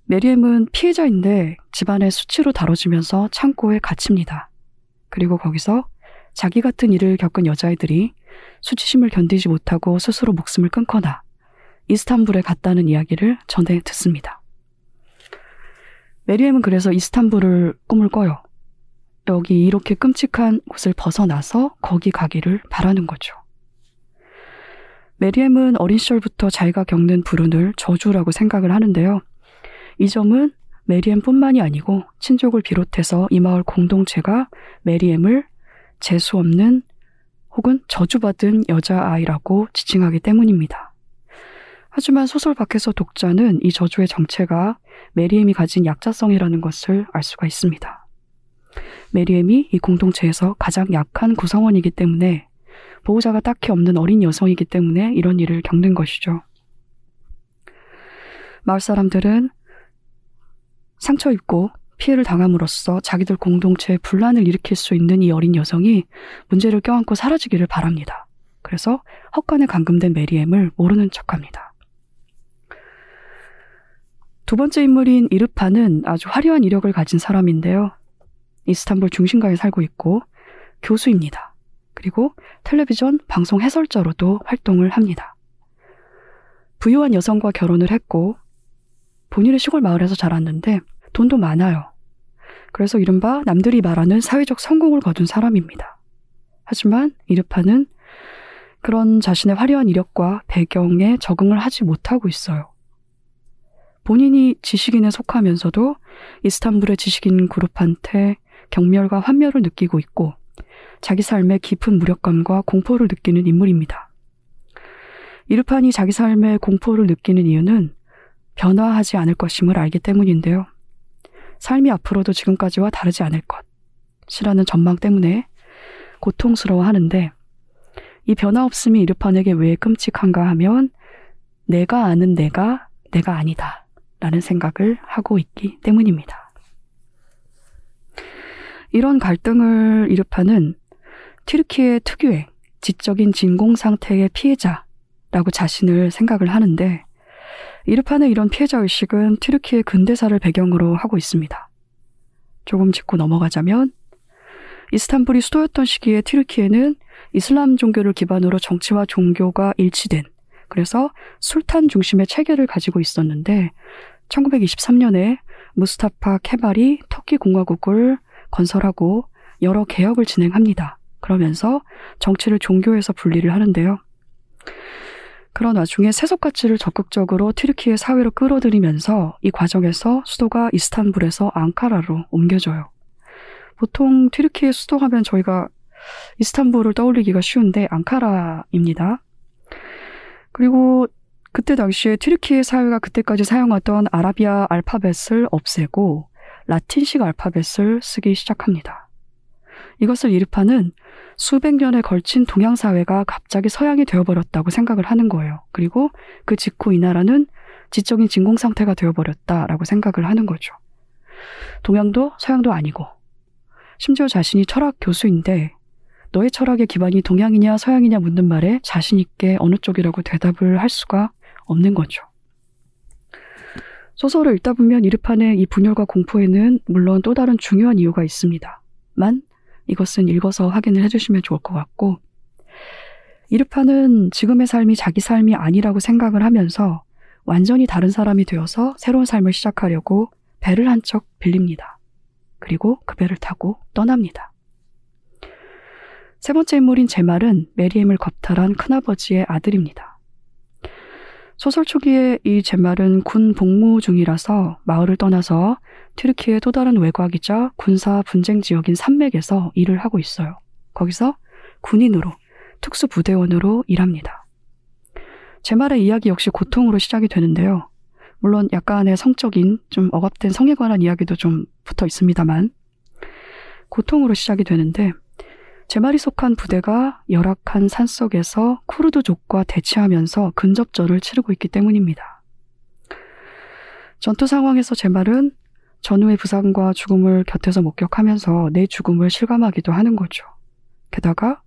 메리엠은 피해자인데 집안의 수치로 다뤄지면서 창고에 갇힙니다. 그리고 거기서 자기 같은 일을 겪은 여자애들이 수치심을 견디지 못하고 스스로 목숨을 끊거나 이스탄불에 갔다는 이야기를 전해 듣습니다. 메리엠은 그래서 이스탄불을 꿈을 꿔요. 여기 이렇게 끔찍한 곳을 벗어나서 거기 가기를 바라는 거죠. 메리엠은 어린 시절부터 자기가 겪는 불운을 저주라고 생각을 하는데요. 이 점은 메리엠뿐만이 아니고 친족을 비롯해서 이 마을 공동체가 메리엠을 재수 없는 혹은 저주받은 여자아이라고 지칭하기 때문입니다. 하지만 소설 밖에서 독자는 이 저주의 정체가 메리엠이 가진 약자성이라는 것을 알 수가 있습니다. 메리엠이 이 공동체에서 가장 약한 구성원이기 때문에 보호자가 딱히 없는 어린 여성이기 때문에 이런 일을 겪는 것이죠. 마을 사람들은 상처 입고 피해를 당함으로써 자기들 공동체에 분란을 일으킬 수 있는 이 어린 여성이 문제를 껴안고 사라지기를 바랍니다. 그래서 헛간에 감금된 메리엠을 모르는 척합니다. 두 번째 인물인 이르파는 아주 화려한 이력을 가진 사람인데요. 이스탄불 중심가에 살고 있고 교수입니다. 그리고 텔레비전 방송 해설자로도 활동을 합니다. 부유한 여성과 결혼을 했고 본인의 시골 마을에서 자랐는데 돈도 많아요. 그래서 이른바 남들이 말하는 사회적 성공을 거둔 사람입니다. 하지만 이르파는 그런 자신의 화려한 이력과 배경에 적응을 하지 못하고 있어요. 본인이 지식인에 속하면서도 이스탄불의 지식인 그룹한테 경멸과 환멸을 느끼고 있고 자기 삶에 깊은 무력감과 공포를 느끼는 인물입니다. 이르판이 자기 삶에 공포를 느끼는 이유는 변화하지 않을 것임을 알기 때문인데요. 삶이 앞으로도 지금까지와 다르지 않을 것이라는 전망 때문에 고통스러워 하는데 이 변화 없음이 이르판에게 왜 끔찍한가 하면 내가 아는 내가 내가 아니다 라는 생각을 하고 있기 때문입니다. 이런 갈등을 이르파는 튀르키의 특유의 지적인 진공 상태의 피해자라고 자신을 생각을 하는데 이르파는 이런 피해자 의식은 튀르키의 근대사를 배경으로 하고 있습니다. 조금 짚고 넘어가자면 이스탄불이 수도였던 시기에 튀르키에는 이슬람 종교를 기반으로 정치와 종교가 일치된 그래서 술탄 중심의 체계를 가지고 있었는데 1923년에 무스타파 케발이 터키 공화국을 건설하고 여러 개혁을 진행합니다. 그러면서 정치를 종교에서 분리를 하는데요. 그런 와중에 세속 가치를 적극적으로 튀르키의 사회로 끌어들이면서 이 과정에서 수도가 이스탄불에서 앙카라로 옮겨져요. 보통 튀르키의 수도 하면 저희가 이스탄불을 떠올리기가 쉬운데 앙카라입니다. 그리고 그때 당시에 튀르키의 사회가 그때까지 사용하던 아라비아 알파벳을 없애고 라틴식 알파벳을 쓰기 시작합니다. 이것을 이르파는 수백 년에 걸친 동양 사회가 갑자기 서양이 되어버렸다고 생각을 하는 거예요. 그리고 그 직후 이 나라는 지적인 진공 상태가 되어버렸다라고 생각을 하는 거죠. 동양도 서양도 아니고 심지어 자신이 철학 교수인데 너의 철학의 기반이 동양이냐 서양이냐 묻는 말에 자신 있게 어느 쪽이라고 대답을 할 수가 없는 거죠. 소설을 읽다 보면 이르판의 이 분열과 공포에는 물론 또 다른 중요한 이유가 있습니다. 만 이것은 읽어서 확인을 해주시면 좋을 것 같고 이르판은 지금의 삶이 자기 삶이 아니라고 생각을 하면서 완전히 다른 사람이 되어서 새로운 삶을 시작하려고 배를 한 척 빌립니다. 그리고 그 배를 타고 떠납니다. 세 번째 인물인 제 말은 메리엠을 겁탈한 큰아버지의 아들입니다. 소설 초기에 이 제말은 군 복무 중이라서 마을을 떠나서 튀르키의 또 다른 외곽이자 군사 분쟁 지역인 산맥에서 일을 하고 있어요. 거기서 군인으로, 특수부대원으로 일합니다. 제 말의 이야기 역시 고통으로 시작이 되는데요. 물론 약간의 성적인 좀 억압된 성에 관한 이야기도 좀 붙어 있습니다만 고통으로 시작이 되는데 제 말이 속한 부대가 열악한 산속에서 쿠르드족과 대치하면서 근접전을 치르고 있기 때문입니다. 전투 상황에서 제 말은 전후의 부상과 죽음을 곁에서 목격하면서 내 죽음을 실감하기도 하는 거죠. 게다가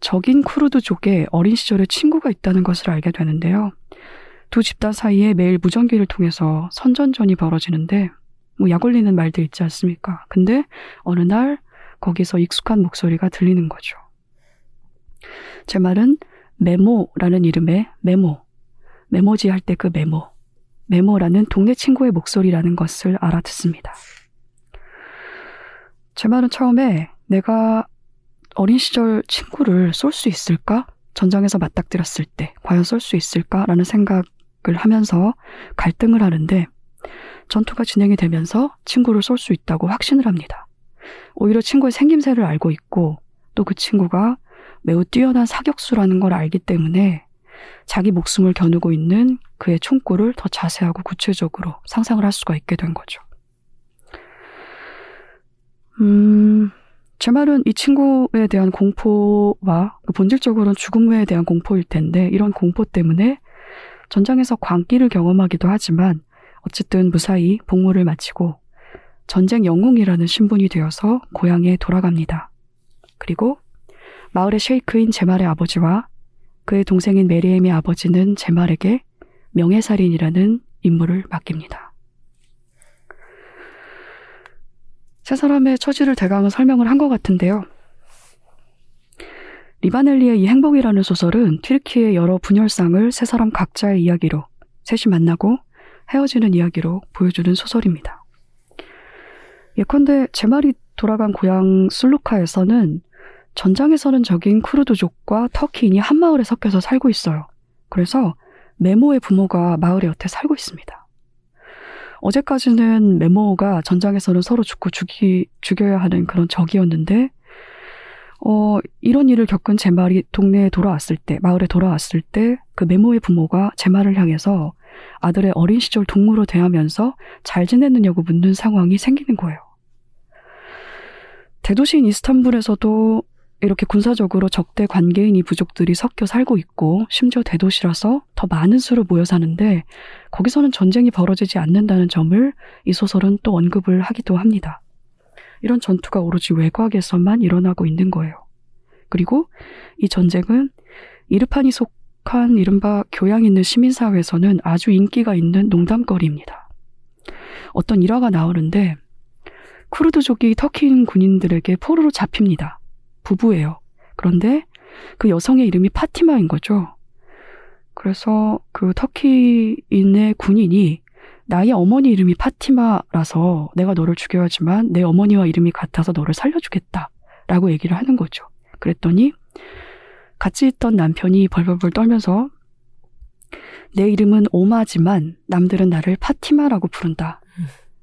적인 쿠르드족에 어린 시절에 친구가 있다는 것을 알게 되는데요. 두 집단 사이에 매일 무전기를 통해서 선전전이 벌어지는데 뭐 약 올리는 말들 있지 않습니까? 근데 어느 날 거기서 익숙한 목소리가 들리는 거죠. 제 말은 메모라는 이름의 메모, 메모지 할 때 그 메모, 메모라는 동네 친구의 목소리라는 것을 알아듣습니다. 제 말은 처음에 내가 어린 시절 친구를 쏠 수 있을까? 전장에서 맞닥뜨렸을 때 과연 쏠 수 있을까라는 생각을 하면서 갈등을 하는데 전투가 진행이 되면서 친구를 쏠 수 있다고 확신을 합니다. 오히려 친구의 생김새를 알고 있고 또 그 친구가 매우 뛰어난 사격수라는 걸 알기 때문에 자기 목숨을 겨누고 있는 그의 총구를 더 자세하고 구체적으로 상상을 할 수가 있게 된 거죠. 음, 제 말은 이 친구에 대한 공포와 그 본질적으로는 죽음에 대한 공포일 텐데 이런 공포 때문에 전장에서 광기를 경험하기도 하지만 어쨌든 무사히 복무를 마치고 전쟁 영웅이라는 신분이 되어서 고향에 돌아갑니다. 그리고 마을의 셰이크인 제말의 아버지와 그의 동생인 메리엠의 아버지는 제말에게 명예살인이라는 임무를 맡깁니다. 세 사람의 처지를 대강은 설명을 한 것 같은데요. 리바넬리의 이 행복이라는 소설은 튀르키의 여러 분열상을 세 사람 각자의 이야기로 셋이 만나고 헤어지는 이야기로 보여주는 소설입니다. 예컨대 제 말이 돌아간 고향 술루카에서는 전장에서는 적인 쿠르드족과 터키인이 한 마을에 섞여서 살고 있어요. 그래서 메모의 부모가 마을의 여태 살고 있습니다. 어제까지는 메모가 전장에서는 서로 죽고 죽이, 죽여야 하는 그런 적이었는데, 어, 이런 일을 겪은 제 말이 동네에 돌아왔을 때, 마을에 돌아왔을 때, 그 메모의 부모가 제 말을 향해서 아들의 어린 시절 동무로 대하면서 잘 지냈느냐고 묻는 상황이 생기는 거예요. 대도시인 이스탄불에서도 이렇게 군사적으로 적대 관계인 이 부족들이 섞여 살고 있고 심지어 대도시라서 더 많은 수로 모여 사는데 거기서는 전쟁이 벌어지지 않는다는 점을 이 소설은 또 언급을 하기도 합니다. 이런 전투가 오로지 외곽에서만 일어나고 있는 거예요. 그리고 이 전쟁은 이르판이 속한 이른바 교양 있는 시민사회에서는 아주 인기가 있는 농담거리입니다. 어떤 일화가 나오는데 쿠르드족이 터키인 군인들에게 포로로 잡힙니다. 부부예요. 그런데 그 여성의 이름이 파티마인 거죠. 그래서 그 터키인의 군인이 나의 어머니 이름이 파티마라서 내가 너를 죽여야지만 내 어머니와 이름이 같아서 너를 살려주겠다. 라고 얘기를 하는 거죠. 그랬더니 같이 있던 남편이 벌벌벌 떨면서 내 이름은 오마지만 남들은 나를 파티마라고 부른다.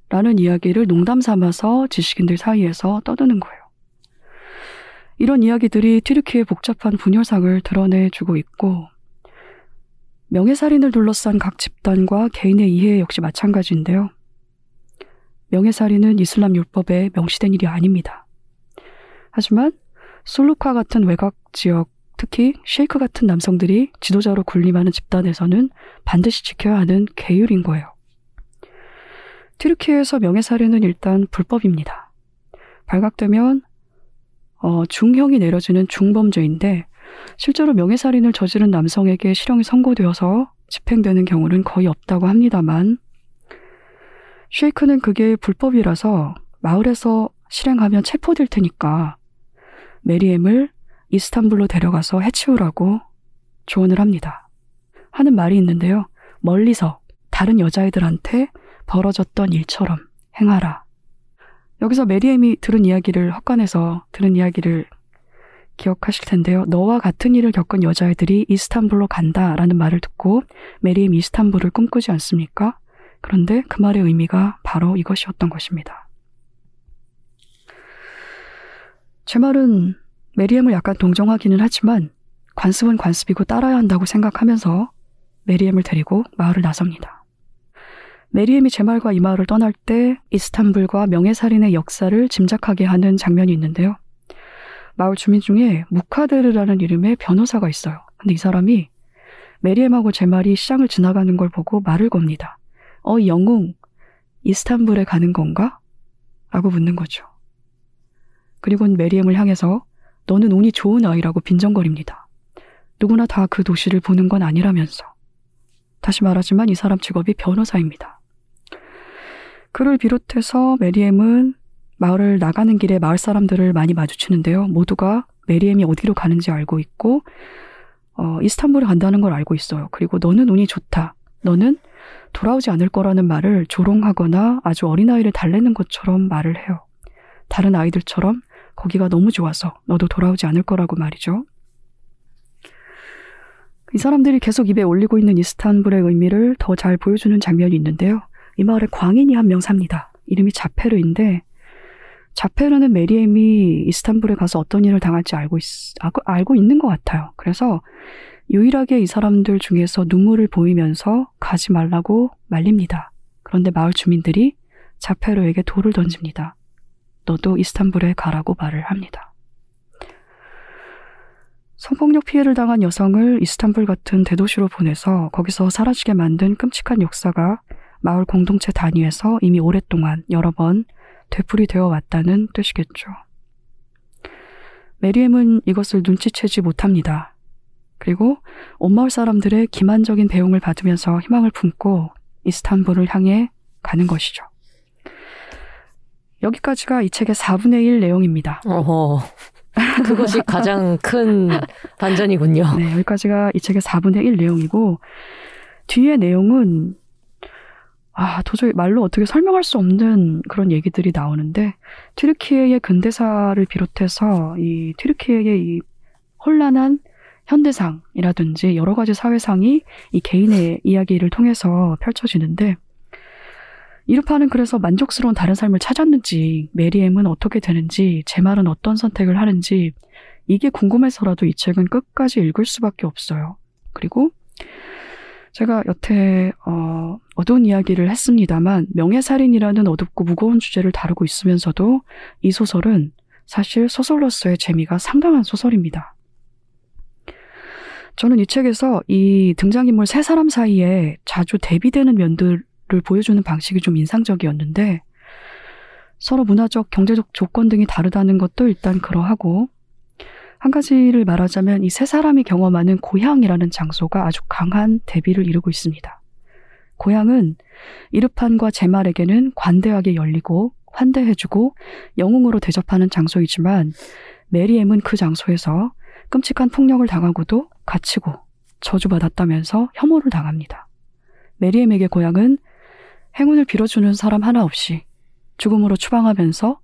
라는 이야기를 농담 삼아서 지식인들 사이에서 떠드는 거예요. 이런 이야기들이 튀르키의 복잡한 분열상을 드러내주고 있고 명예살인을 둘러싼 각 집단과 개인의 이해 역시 마찬가지인데요. 명예살인은 이슬람 율법에 명시된 일이 아닙니다. 하지만 솔루카 같은 외곽 지역, 특히 셰이크 같은 남성들이 지도자로 군림하는 집단에서는 반드시 지켜야 하는 계율인 거예요. 튀르키에서 명예살인은 일단 불법입니다. 발각되면 어, 중형이 내려지는 중범죄인데 실제로 명예살인을 저지른 남성에게 실형이 선고되어서 집행되는 경우는 거의 없다고 합니다만 쉐이크는 그게 불법이라서 마을에서 실행하면 체포될 테니까 메리엠을 이스탄불로 데려가서 해치우라고 조언을 합니다. 하는 말이 있는데요. 멀리서 다른 여자애들한테 벌어졌던 일처럼 행하라. 여기서 메리엠이 들은 이야기를 헛간에서 들은 이야기를 기억하실 텐데요. 너와 같은 일을 겪은 여자애들이 이스탄불로 간다 라는 말을 듣고 메리엠 이스탄불을 꿈꾸지 않습니까? 그런데 그 말의 의미가 바로 이것이었던 것입니다. 제 말은 메리엠을 약간 동정하기는 하지만 관습은 관습이고 따라야 한다고 생각하면서 메리엠을 데리고 마을을 나섭니다. 메리엠이 제 말과 이 마을을 떠날 때 이스탄불과 명예살인의 역사를 짐작하게 하는 장면이 있는데요. 마을 주민 중에 무카데르라는 이름의 변호사가 있어요. 근데 이 사람이 메리엠하고 제 말이 시장을 지나가는 걸 보고 말을 겁니다. 어, 영웅, 이스탄불에 가는 건가? 라고 묻는 거죠. 그리고는 메리엠을 향해서 너는 운이 좋은 아이라고 빈정거립니다. 누구나 다 그 도시를 보는 건 아니라면서. 다시 말하지만 이 사람 직업이 변호사입니다. 그를 비롯해서 메리엠은 마을을 나가는 길에 마을 사람들을 많이 마주치는데요. 모두가 메리엠이 어디로 가는지 알고 있고, 어, 이스탄불에 간다는 걸 알고 있어요. 그리고 너는 운이 좋다. 너는 돌아오지 않을 거라는 말을 조롱하거나 아주 어린아이를 달래는 것처럼 말을 해요. 다른 아이들처럼 거기가 너무 좋아서 너도 돌아오지 않을 거라고 말이죠. 이 사람들이 계속 입에 올리고 있는 이스탄불의 의미를 더 잘 보여주는 장면이 있는데요. 이 마을에 광인이 한 명 삽니다. 이름이 자페르인데 자페르는 메리엠이 이스탄불에 가서 어떤 일을 당할지 알고, 있, 알고 있는 것 같아요. 그래서 유일하게 이 사람들 중에서 눈물을 보이면서 가지 말라고 말립니다. 그런데 마을 주민들이 자페르에게 돌을 던집니다. 너도 이스탄불에 가라고 말을 합니다. 성폭력 피해를 당한 여성을 이스탄불 같은 대도시로 보내서 거기서 사라지게 만든 끔찍한 역사가 마을 공동체 단위에서 이미 오랫동안 여러 번 되풀이 되어 왔다는 뜻이겠죠. 메리엠은 이것을 눈치채지 못합니다. 그리고 온 마을 사람들의 기만적인 배웅을 받으면서 희망을 품고 이스탄불을 향해 가는 것이죠. 여기까지가 이 책의 4분의 1 내용입니다. 어허. 그것이 가장 큰 반전이군요. 네, 여기까지가 이 책의 4분의 1 내용이고, 뒤에 내용은, 아, 도저히 말로 어떻게 설명할 수 없는 그런 얘기들이 나오는데, 튀르키예의 근대사를 비롯해서 이 튀르키예의 이 혼란한 현대상이라든지 여러 가지 사회상이 이 개인의 이야기를 통해서 펼쳐지는데, 이르파는 그래서 만족스러운 다른 삶을 찾았는지, 메리엠은 어떻게 되는지, 제 말은 어떤 선택을 하는지, 이게 궁금해서라도 이 책은 끝까지 읽을 수밖에 없어요. 그리고 제가 여태 어, 어두운 이야기를 했습니다만 명예살인이라는 어둡고 무거운 주제를 다루고 있으면서도 이 소설은 사실 소설로서의 재미가 상당한 소설입니다. 저는 이 책에서 이 등장인물 세 사람 사이에 자주 대비되는 면들을 보여주는 방식이 좀 인상적이었는데 서로 문화적, 경제적 조건 등이 다르다는 것도 일단 그러하고 한 가지를 말하자면 이 세 사람이 경험하는 고향이라는 장소가 아주 강한 대비를 이루고 있습니다. 고향은 이르판과 제말에게는 관대하게 열리고 환대해주고 영웅으로 대접하는 장소이지만 메리엠은 그 장소에서 끔찍한 폭력을 당하고도 갇히고 저주받았다면서 혐오를 당합니다. 메리엠에게 고향은 행운을 빌어주는 사람 하나 없이 죽음으로 추방하면서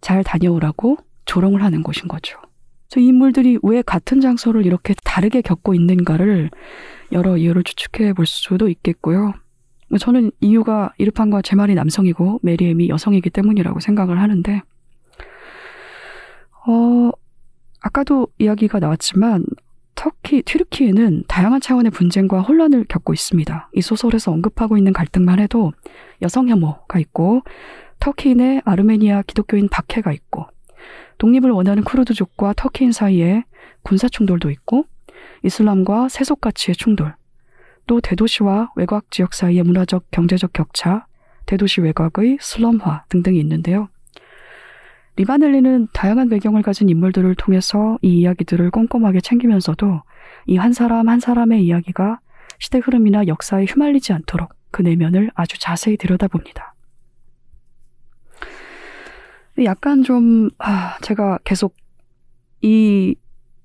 잘 다녀오라고 조롱을 하는 곳인 거죠. 이 인물들이 왜 같은 장소를 이렇게 다르게 겪고 있는가를 여러 이유를 추측해 볼 수도 있겠고요. 저는 이유가 이르판과 제 말이 남성이고 메리엠이 여성이기 때문이라고 생각을 하는데, 어, 아까도 이야기가 나왔지만 터키, 튀르키예는 다양한 차원의 분쟁과 혼란을 겪고 있습니다. 이 소설에서 언급하고 있는 갈등만 해도 여성 혐오가 있고 터키인의 아르메니아 기독교인 박해가 있고 독립을 원하는 쿠르드족과 터키인 사이에 군사 충돌도 있고 이슬람과 세속 가치의 충돌, 또 대도시와 외곽 지역 사이의 문화적 경제적 격차, 대도시 외곽의 슬럼화 등등이 있는데요. 리바넬리는 다양한 배경을 가진 인물들을 통해서 이 이야기들을 꼼꼼하게 챙기면서도 이 한 사람 한 사람의 이야기가 시대 흐름이나 역사에 휘말리지 않도록 그 내면을 아주 자세히 들여다봅니다. 약간 좀, 아, 제가 계속 이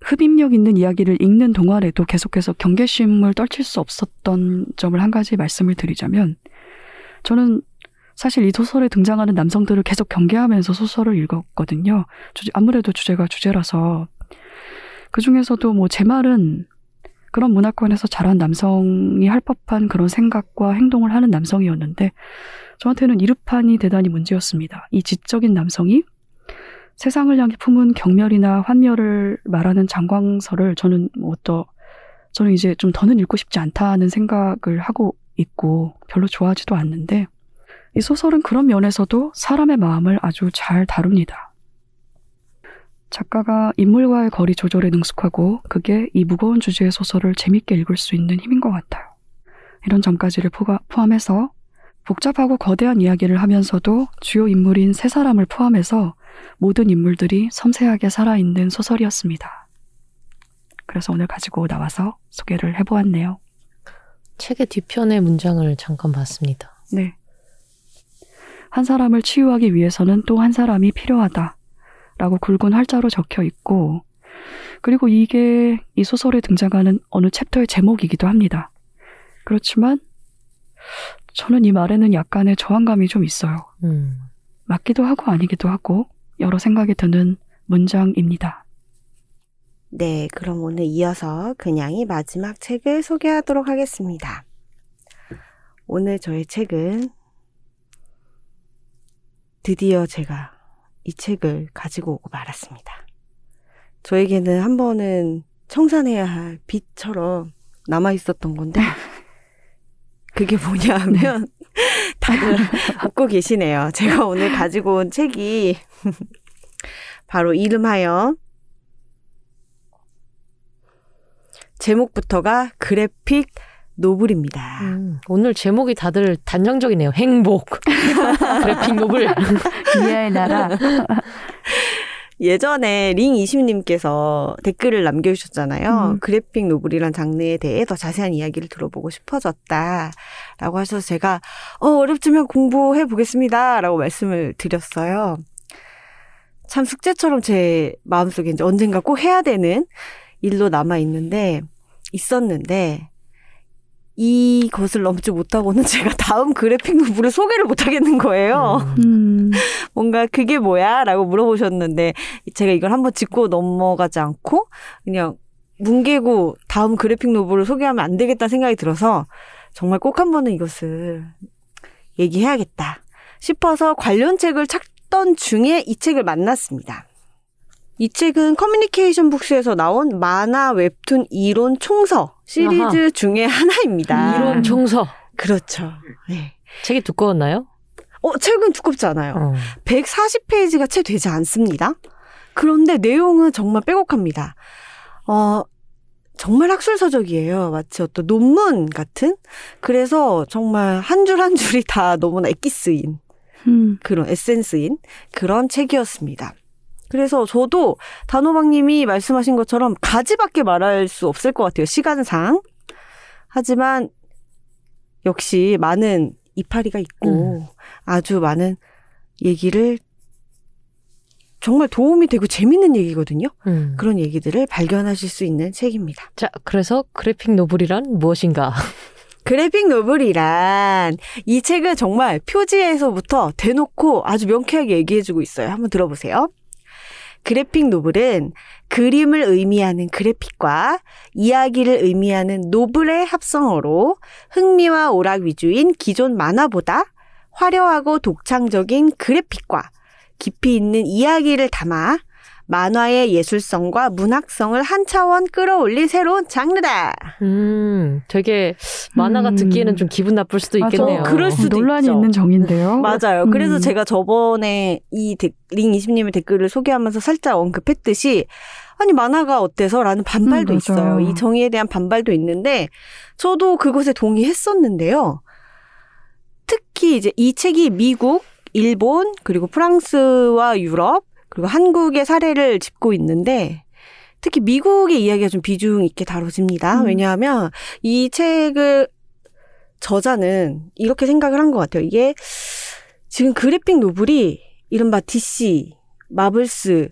흡입력 있는 이야기를 읽는 동안에도 계속해서 경계심을 떨칠 수 없었던 점을 한 가지 말씀을 드리자면, 저는 사실 이 소설에 등장하는 남성들을 계속 경계하면서 소설을 읽었거든요. 아무래도 주제가 주제라서. 그 중에서도 뭐 제 말은 그런 문화권에서 자란 남성이 할 법한 그런 생각과 행동을 하는 남성이었는데, 저한테는 이르판이 대단히 문제였습니다. 이 지적인 남성이 세상을 향해 품은 경멸이나 환멸을 말하는 장광설을 저는 뭐 어떠, 저는 이제 좀 더는 읽고 싶지 않다는 생각을 하고 있고 별로 좋아하지도 않는데 이 소설은 그런 면에서도 사람의 마음을 아주 잘 다룹니다. 작가가 인물과의 거리 조절에 능숙하고 그게 이 무거운 주제의 소설을 재밌게 읽을 수 있는 힘인 것 같아요. 이런 점까지를 포함해서 복잡하고 거대한 이야기를 하면서도 주요 인물인 세 사람을 포함해서 모든 인물들이 섬세하게 살아있는 소설이었습니다. 그래서 오늘 가지고 나와서 소개를 해보았네요. 책의 뒤편의 문장을 잠깐 봤습니다. 네. 한 사람을 치유하기 위해서는 또 한 사람이 필요하다. 라고 굵은 활자로 적혀 있고, 그리고 이게 이 소설에 등장하는 어느 챕터의 제목이기도 합니다. 그렇지만, 저는 이 말에는 약간의 저항감이 좀 있어요. 음. 맞기도 하고 아니기도 하고, 여러 생각이 드는 문장입니다. 네, 그럼 오늘 이어서 그냥이 마지막 책을 소개하도록 하겠습니다. 오늘 저의 책은 드디어 제가 이 책을 가지고 오고 말았습니다. 저에게는 한 번은 청산해야 할 빚처럼 남아 있었던 건데 [LAUGHS] 그게 뭐냐 하면 [LAUGHS] 다들 웃고 계시네요. 제가 오늘 가지고 온 책이 바로 이름하여 제목부터가 그래픽 노블입니다. 음, 오늘 제목이 다들 단정적이네요. 행복. [LAUGHS] 그래픽 노블. [LAUGHS] 이하의 나라. 예전에 링20님께서 댓글을 남겨주셨잖아요. 음. 그래픽 노블이란 장르에 대해 더 자세한 이야기를 들어보고 싶어졌다. 라고 하셔서 제가, 어, 어렵지만 공부해 보겠습니다. 라고 말씀을 드렸어요. 참 숙제처럼 제 마음속에 이제 언젠가 꼭 해야 되는 일로 남아있는데, 있었는데, 이것을 넘지 못하고는 [LAUGHS] 제가 다음 그래픽 노블을 소개를 못 하겠는 거예요. 음. [LAUGHS] 뭔가 그게 뭐야? 라고 물어보셨는데 제가 이걸 한번 짚고 넘어가지 않고 그냥 뭉개고 다음 그래픽 노블을 소개하면 안 되겠다는 생각이 들어서 정말 꼭 한 번은 이것을 얘기해야겠다 싶어서 관련 책을 찾던 중에 이 책을 만났습니다. 이 책은 커뮤니케이션 북스에서 나온 만화 웹툰 이론 총서 시리즈 아하. 중에 하나입니다. 이론 총서. 그렇죠. 네. 책이 두꺼웠나요? 어, 책은 두껍지 않아요. 어. 140페이지가 채 되지 않습니다. 그런데 내용은 정말 빼곡합니다. 어, 정말 학술서적이에요. 마치 어떤 논문 같은? 그래서 정말 한 줄 한 줄이 다 너무나 엑기스인 음. 그런 에센스인 그런 책이었습니다. 그래서 저도 단호박님이 말씀하신 것처럼 가지밖에 말할 수 없을 것 같아요. 시간상. 하지만 역시 많은 이파리가 있고 아주 많은 얘기를 정말 도움이 되고 재밌는 얘기거든요. 음. 그런 얘기들을 발견하실 수 있는 책입니다. 자, 그래서 그래픽 노블이란 무엇인가? [LAUGHS] 그래픽 노블이란 이 책은 정말 표지에서부터 대놓고 아주 명쾌하게 얘기해주고 있어요. 한번 들어보세요. 그래픽 노블은 그림을 의미하는 그래픽과 이야기를 의미하는 노블의 합성어로 흥미와 오락 위주인 기존 만화보다 화려하고 독창적인 그래픽과 깊이 있는 이야기를 담아 만화의 예술성과 문학성을 한 차원 끌어올린 새로운 장르다. 음, 되게 만화가 음. 듣기에는 좀 기분 나쁠 수도 맞아. 있겠네요. 그럴 수도 논란이 있죠. 있는 정인데요. 맞아요. 그래서 음. 제가 저번에 이 링20님의 댓글을 소개하면서 살짝 언급했듯이 아니 만화가 어때서? 라는 반발도 음, 맞아. 있어요. 이 정의에 대한 반발도 있는데 저도 그것에 동의했었는데요. 특히 이제 이 책이 미국, 일본, 그리고 프랑스와 유럽, 그리고 한국의 사례를 짚고 있는데 특히 미국의 이야기가 좀 비중 있게 다뤄집니다. 음. 왜냐하면 이 책을 저자는 이렇게 생각을 한 것 같아요. 이게 지금 그래픽 노블이 이른바 DC, 마블스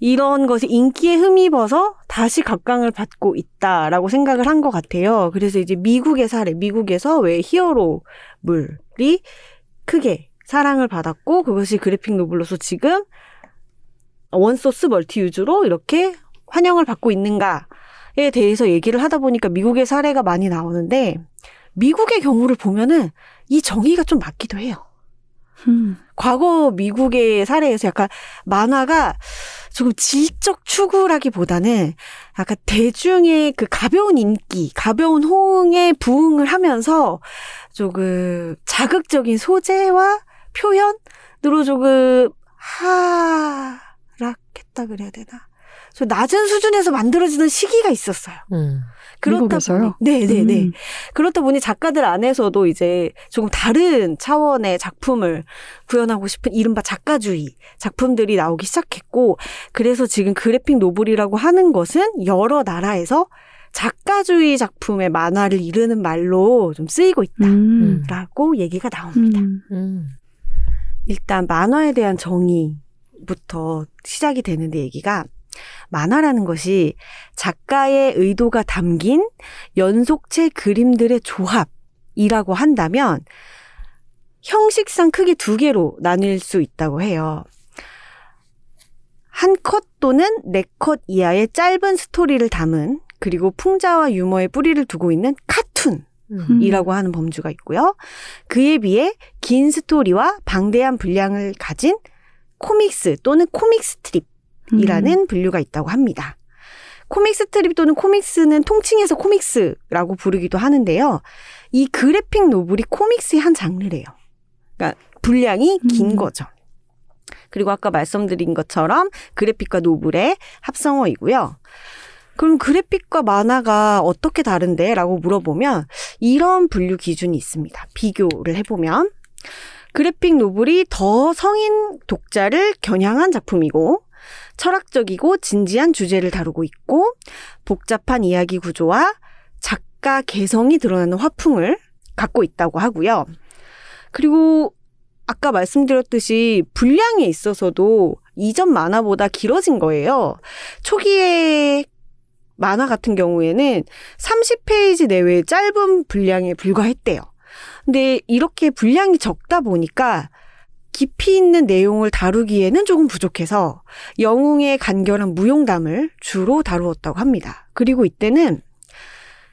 이런 것이 인기에 힘입어서 다시 각광을 받고 있다라고 생각을 한 것 같아요. 그래서 이제 미국의 사례, 미국에서 왜 히어로물이 크게 사랑을 받았고 그것이 그래픽 노블로서 지금 원소스 멀티 유즈로 이렇게 환영을 받고 있는가에 대해서 얘기를 하다 보니까 미국의 사례가 많이 나오는데 미국의 경우를 보면은 이 정의가 좀 맞기도 해요. 음. 과거 미국의 사례에서 약간 만화가 조금 질적 추구라기보다는 약간 대중의 그 가벼운 인기, 가벼운 호응에 부응을 하면서 조금 자극적인 소재와 표현으로 조금 하 락했다 그래야 되나? 좀 낮은 수준에서 만들어지는 시기가 있었어요. 음. 그렇다 미국에서요? 보니, 네, 네, 네. 음. 그렇다 보니 작가들 안에서도 이제 조금 다른 차원의 작품을 구현하고 싶은 이른바 작가주의 작품들이 나오기 시작했고, 그래서 지금 그래픽 노블이라고 하는 것은 여러 나라에서 작가주의 작품의 만화를 이르는 말로 좀 쓰이고 음. 있다라고 얘기가 나옵니다. 음. 음. 일단 만화에 대한 정의 부터 시작이 되는데 얘기가 만화라는 것이 작가의 의도가 담긴 연속체 그림들의 조합이라고 한다면 형식상 크게 두 개로 나뉠 수 있다고 해요. 한 컷 또는 네 컷 이하의 짧은 스토리를 담은 그리고 풍자와 유머의 뿌리를 두고 있는 카툰 음. 이라고 하는 범주가 있고요. 그에 비해 긴 스토리와 방대한 분량을 가진 comics 또는 comic strip이라는 음. 분류가 있다고 합니다. comic strip 또는 comics는 통칭해서 comics라고 부르기도 하는데요. 이 graphic novel이 comics의 한 장르래요. 그러니까 분량이 긴 음. 거죠. 그리고 아까 말씀드린 것처럼 그래픽과 novel의 합성어이고요. 그럼 그래픽과 만화가 어떻게 다른데? 라고 물어보면 이런 분류 기준이 있습니다. 비교를 해보면 그래픽 노블이 더 성인 독자를 겨냥한 작품이고 철학적이고 진지한 주제를 다루고 있고 복잡한 이야기 구조와 작가 개성이 드러나는 화풍을 갖고 있다고 하고요. 그리고 아까 말씀드렸듯이 분량에 있어서도 이전 만화보다 길어진 거예요. 초기에 만화 같은 경우에는 30페이지 내외의 짧은 분량에 불과했대요. 근데 이렇게 분량이 적다 보니까 깊이 있는 내용을 다루기에는 조금 부족해서 영웅의 간결한 무용담을 주로 다루었다고 합니다. 그리고 이때는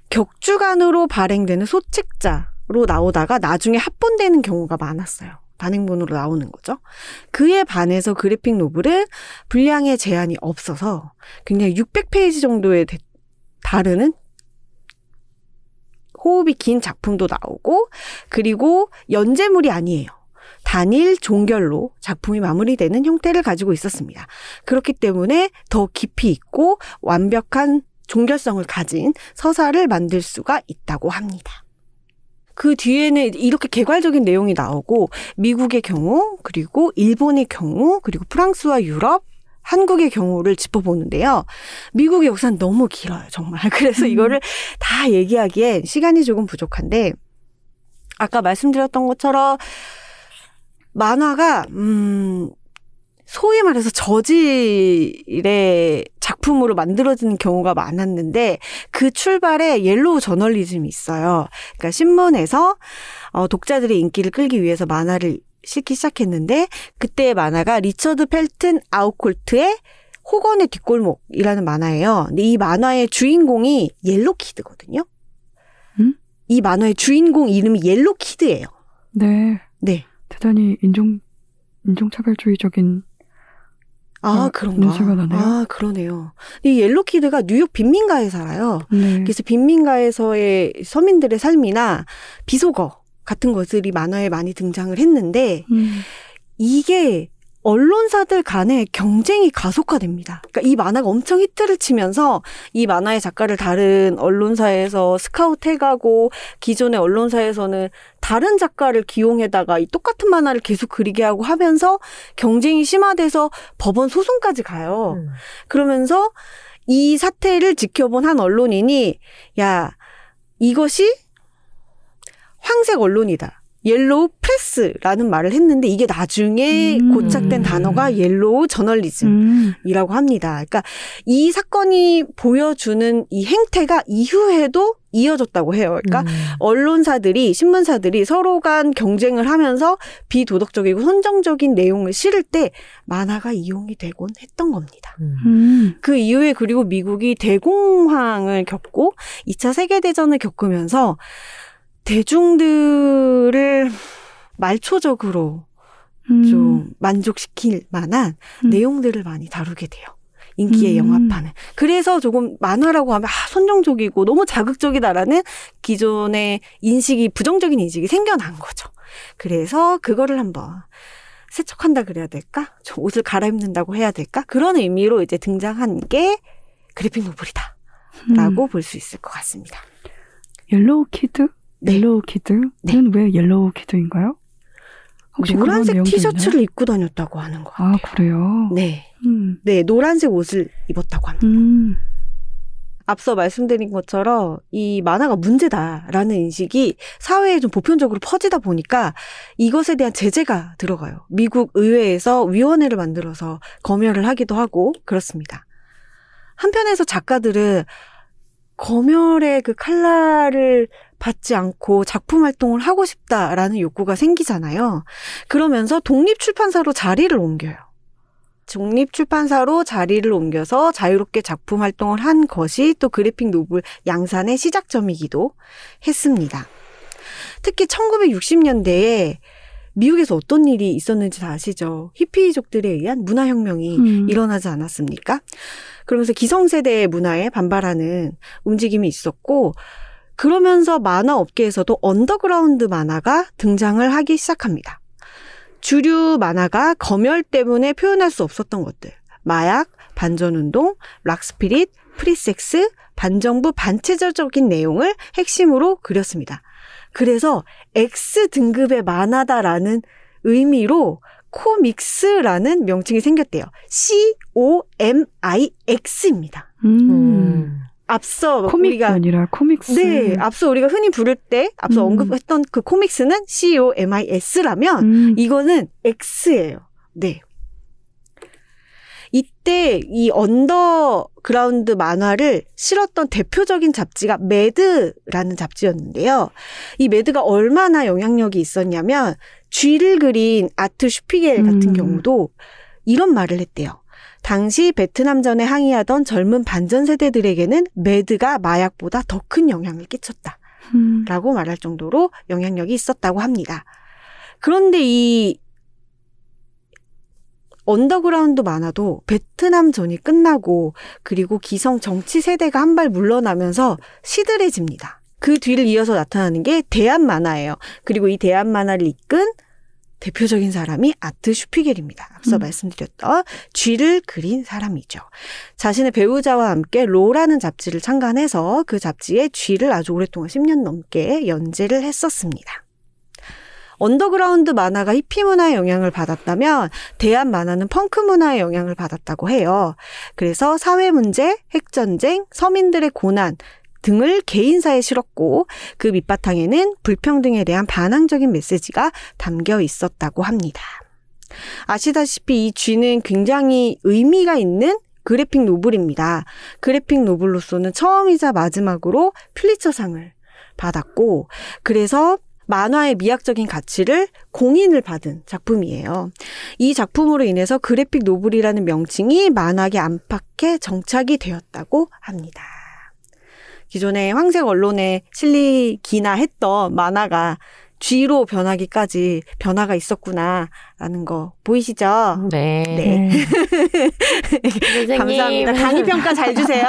격주간으로 발행되는 소책자로 나오다가 나중에 합본되는 경우가 많았어요. 단행본으로 나오는 거죠. 그에 반해서 그래픽 노블은 분량의 제한이 없어서 굉장히 600페이지 정도에 대- 다루는 호흡이 긴 작품도 나오고 그리고 연재물이 아니에요. 단일 종결로 작품이 마무리되는 형태를 가지고 있었습니다. 그렇기 때문에 더 깊이 있고 완벽한 종결성을 가진 서사를 만들 수가 있다고 합니다. 그 뒤에는 이렇게 개괄적인 내용이 나오고 미국의 경우 그리고 일본의 경우 그리고 프랑스와 유럽 한국의 경우를 짚어보는데요. 미국의 역사는 너무 길어요, 정말. [LAUGHS] 그래서 음. 이거를 다 얘기하기엔 시간이 조금 부족한데, 아까 말씀드렸던 것처럼, 만화가, 음, 소위 말해서 저질의 작품으로 만들어지는 경우가 많았는데, 그 출발에 옐로우 저널리즘이 있어요. 그러니까 신문에서 어, 독자들의 인기를 끌기 위해서 만화를 싣기 시작했는데 그때의 만화가 리처드 펠튼 아웃콜트의 호건의 뒷골목이라는 만화예요. 근데 이 만화의 주인공이 옐로키드거든요. 음? 이 만화의 주인공 이름이 옐로키드예요. 네. 네. 대단히 인종, 인종차별주의적인 아, 어, 그런가? 아, 그러네요. 이 옐로키드가 뉴욕 빈민가에 살아요. 네. 그래서 빈민가에서의 서민들의 삶이나 비속어 같은 것들이 만화에 많이 등장을 했는데 음, 이게 언론사들 간의 경쟁이 가속화됩니다. 그러니까 이 만화가 엄청 히트를 치면서 이 만화의 작가를 다른 언론사에서 스카우트 해가고 기존의 언론사에서는 다른 작가를 기용해다가 이 똑같은 만화를 계속 그리게 하고 하면서 경쟁이 심화돼서 법원 소송까지 가요. 음. 그러면서 이 사태를 지켜본 한 언론인이 야 이것이 황색 언론이다. yellow press라는 말을 했는데 이게 나중에 음. 고착된 단어가 옐로우 저널리즘이라고 음, 합니다. 그러니까 이 사건이 보여주는 이 행태가 이후에도 이어졌다고 해요. 그러니까 음. 언론사들이 신문사들이 서로 간 경쟁을 하면서 비도덕적이고 선정적인 내용을 실을 때 만화가 이용이 되곤 했던 겁니다. 음. 음, 그 이후에 그리고 미국이 대공황을 겪고 2차 세계 대전을 겪으면서 대중들을 말초적으로 음, 좀 만족시킬 만한 음. 내용들을 많이 다루게 돼요. 인기의 음. 영화판은. 그래서 조금 만화라고 하면 아, 선정적이고 너무 자극적이다라는 기존의 인식이 부정적인 인식이 생겨난 거죠. 그래서 그거를 한번 세척한다 그래야 될까? 좀 옷을 갈아입는다고 해야 될까? 그런 의미로 이제 등장한 게 그래픽 노블이다라고 음. 볼수 있을 것 같습니다. Yellow Kid? 네. Yellow Kid는 네. 왜 Yellow Kid인가요? 노란색 티셔츠를 있나요? 입고 다녔다고 하는 것 같아요. 아 그래요. 네. 음, 네, 노란색 옷을 입었다고 합니다. 음, 앞서 말씀드린 것처럼 이 만화가 문제다라는 인식이 사회에 좀 보편적으로 퍼지다 보니까 이것에 대한 제재가 들어가요. 미국 의회에서 위원회를 만들어서 검열을 하기도 하고 그렇습니다. 한편에서 작가들은 검열의 그 칼날을 받지 않고 작품 활동을 하고 싶다라는 욕구가 생기잖아요. 그러면서 독립 출판사로 자리를 옮겨요. 독립 출판사로 자리를 옮겨서 자유롭게 작품 활동을 한 것이 또 그래픽 노블 양산의 시작점이기도 했습니다. 특히 1960년대에 미국에서 어떤 일이 있었는지 다 아시죠? 히피족들에 의한 문화혁명이 음. 일어나지 않았습니까? 그러면서 기성세대의 문화에 반발하는 움직임이 있었고, 그러면서 만화 업계에서도 언더그라운드 만화가 등장을 하기 시작합니다. 주류 만화가 검열 때문에 표현할 수 없었던 것들. 마약, 반전운동, rock spirit, 프리섹스, 반정부 반체제적인 내용을 핵심으로 그렸습니다. 그래서 X 등급의 만화다라는 의미로 comix라는 명칭이 생겼대요. C-O-M-I-X입니다. 음. 음. 앞서 comic이 아니라 comix. 네, 앞서 우리가 흔히 부를 때 앞서 음. 언급했던 그 comics는 C-O-M-I-C-S라면 음. 이거는 X예요. 네. 이때 이 언더그라운드 만화를 실었던 대표적인 잡지가 MAD라는 잡지였는데요. 이 MAD가 얼마나 영향력이 있었냐면 쥐를 그린 아트 슈피겔만 같은 음. 경우도 이런 말을 했대요. 당시 베트남전에 항의하던 젊은 반전 세대들에게는 MAD가 마약보다 더 큰 영향을 끼쳤다. 음. 라고 말할 정도로 영향력이 있었다고 합니다. 그런데 이 언더그라운드 만화도 베트남 전이 끝나고 그리고 기성 정치 세대가 한 발 물러나면서 시들해집니다. 그 뒤를 이어서 나타나는 게 대안 만화예요. 그리고 이 대안 만화를 이끈 대표적인 사람이 아트 슈피겔만입니다. 앞서 음. 말씀드렸던 쥐를 그린 사람이죠. 자신의 배우자와 함께 Raw라는 잡지를 창간해서 그 잡지에 쥐를 아주 오랫동안 10년 넘게 연재를 했었습니다. 언더그라운드 만화가 히피 문화의 영향을 받았다면 대안 만화는 펑크 문화의 영향을 받았다고 해요. 그래서 사회 문제, 핵전쟁, 서민들의 고난 등을 개인사에 실었고 그 밑바탕에는 불평등에 대한 반항적인 메시지가 담겨 있었다고 합니다. 아시다시피 이 쥐는 굉장히 의미가 있는 그래픽 노블입니다. 그래픽 노블로서는 처음이자 마지막으로 퓰리처상을 받았고 그래서 만화의 미학적인 가치를 공인을 받은 작품이에요. 이 작품으로 인해서 그래픽 노블이라는 명칭이 만화계 안팎에 정착이 되었다고 합니다. 기존의 황색 언론에 실리기나 했던 만화가 쥐로 변하기까지 변화가 있었구나라는 거 보이시죠? 네. 네. 선생님. 감사합니다. 강의 평가 잘 주세요.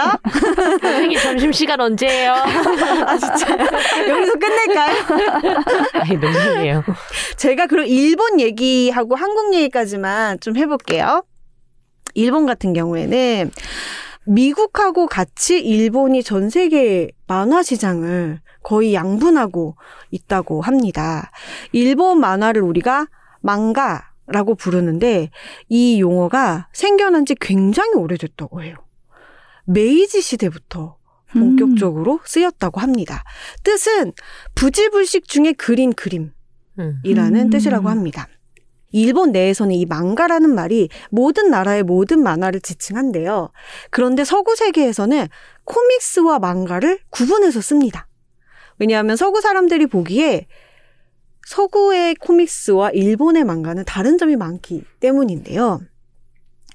선생님 점심 시간 언제예요? [LAUGHS] 아 진짜 여기서 끝낼까요? 아이, 농담이에요. 제가 그럼 일본 얘기하고 한국 얘기까지만 좀 해볼게요. 일본 같은 경우에는 미국하고 같이 일본이 전 세계 만화 시장을 거의 양분하고 있다고 합니다. 일본 만화를 우리가 망가라고 부르는데 이 용어가 생겨난 지 굉장히 오래됐다고 해요. 메이지 시대부터 음. 본격적으로 쓰였다고 합니다. 뜻은 부지불식 중에 그린 그림이라는 음. 뜻이라고 합니다. 일본 내에서는 이 망가라는 말이 모든 나라의 모든 만화를 지칭한대요. 그런데 서구 세계에서는 코믹스와 망가를 구분해서 씁니다. 왜냐하면 서구 사람들이 보기에 서구의 코믹스와 일본의 망가는 다른 점이 많기 때문인데요.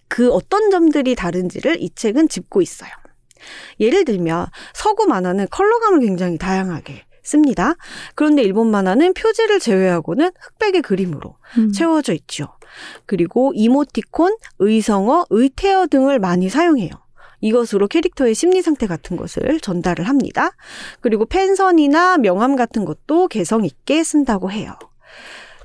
그 어떤 점들이 다른지를 이 책은 짚고 있어요. 예를 들면 서구 만화는 컬러감을 굉장히 다양하게 씁니다. 그런데 일본 만화는 표지를 제외하고는 흑백의 그림으로 음. 채워져 있죠. 그리고 이모티콘, 의성어, 의태어 등을 많이 사용해요. 이것으로 캐릭터의 심리 상태 같은 것을 전달을 합니다. 그리고 펜선이나 명함 같은 것도 개성 있게 쓴다고 해요.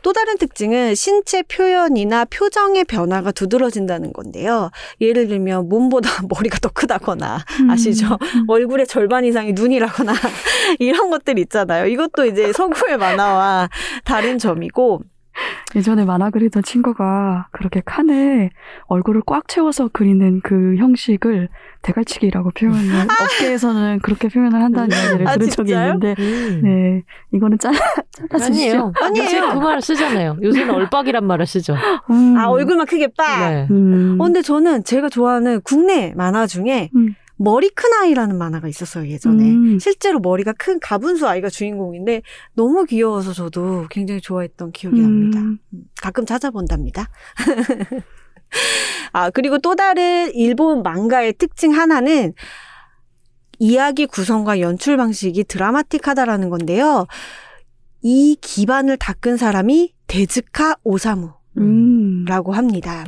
또 다른 특징은 신체 표현이나 표정의 변화가 두드러진다는 건데요. 예를 들면 몸보다 [LAUGHS] 머리가 더 크다거나 음. 아시죠? 얼굴의 절반 이상이 눈이라거나 [LAUGHS] 이런 것들 있잖아요. 이것도 이제 [LAUGHS] 서구의 만화와 다른 점이고 예전에 만화 그리던 친구가 그렇게 칸에 얼굴을 꽉 채워서 그리는 그 형식을 대갈치기라고 표현을 [LAUGHS] 업계에서는 그렇게 표현을 한다는 이야기를 아, 들은 적이 진짜요? 있는데 음. 네 이거는 짜 잘라주시죠. 아니에요. 아니에요. 요새 그 말을 쓰잖아요. 요새는 [LAUGHS] 얼빡이란 말을 쓰죠. 음. 아 얼굴만 크게 빠. 네. 음. 어, 근데 저는 제가 좋아하는 국내 만화 중에 음. 머리 큰 아이라는 만화가 있었어요 예전에 음. 실제로 머리가 큰 가분수 아이가 주인공인데 너무 귀여워서 저도 굉장히 좋아했던 기억이 납니다. 음. 가끔 찾아본답니다. [LAUGHS] 아, 그리고 또 다른 일본 망가의 특징 하나는 이야기 구성과 연출 방식이 드라마틱하다라는 건데요. 이 기반을 닦은 사람이 데즈카 오사무라고 음. 합니다.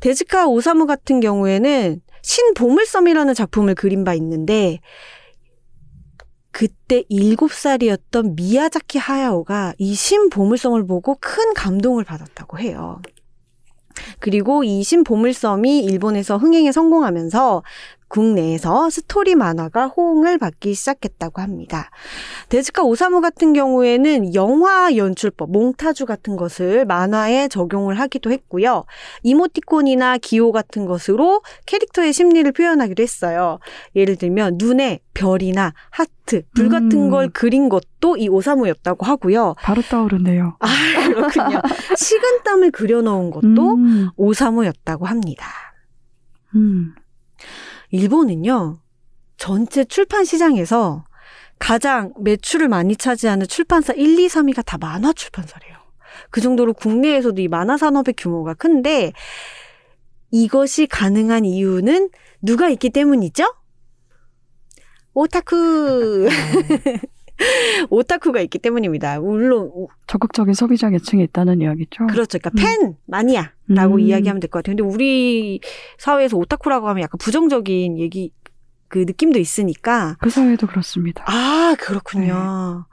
데즈카 오사무 같은 경우에는 신보물섬이라는 작품을 그린 바 있는데 그때 7살이었던 미야자키 하야오가 이 신보물섬을 보고 큰 감동을 받았다고 해요. 그리고 이 신보물섬이 일본에서 흥행에 성공하면서 국내에서 스토리 만화가 호응을 받기 시작했다고 합니다. 데즈카 오사무 같은 경우에는 영화 연출법, 몽타주 같은 것을 만화에 적용을 하기도 했고요. 이모티콘이나 기호 같은 것으로 캐릭터의 심리를 표현하기도 했어요. 예를 들면 눈에 별이나 하트, 불 같은 음. 걸 그린 것도 이 오사무였다고 하고요. 바로 떠오르네요. 아, 그렇군요. 식은땀을 그려놓은 것도 음, 오사무였다고 합니다. 음. 일본은요, 전체 출판 시장에서 가장 매출을 많이 차지하는 출판사 1, 2, 3위가 다 만화 출판사래요. 그 정도로 국내에서도 이 만화 산업의 규모가 큰데 이것이 가능한 이유는 누가 있기 때문이죠? 오타쿠. [LAUGHS] [LAUGHS] 오타쿠가 있기 때문입니다. 물론 오- 적극적인 소비자 계층이 있다는 이야기죠. 그렇죠. 그러니까 음. 팬 마니아라고 음. 이야기하면 될 것 같아요. 근데 우리 사회에서 오타쿠라고 하면 약간 부정적인 얘기 그 느낌도 있으니까 그 사회도 그렇습니다. 아 그렇군요.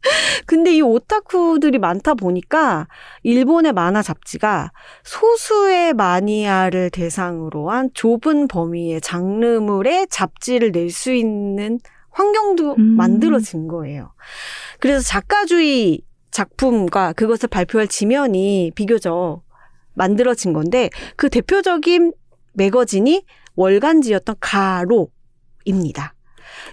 [LAUGHS] 근데 이 오타쿠들이 많다 보니까 일본의 만화 잡지가 소수의 마니아를 대상으로 한 좁은 범위의 장르물의 잡지를 낼 수 있는 환경도 음. 만들어진 거예요. 그래서 작가주의 작품과 그것을 발표할 지면이 비교적 만들어진 건데 그 대표적인 매거진이 월간지였던 가로입니다.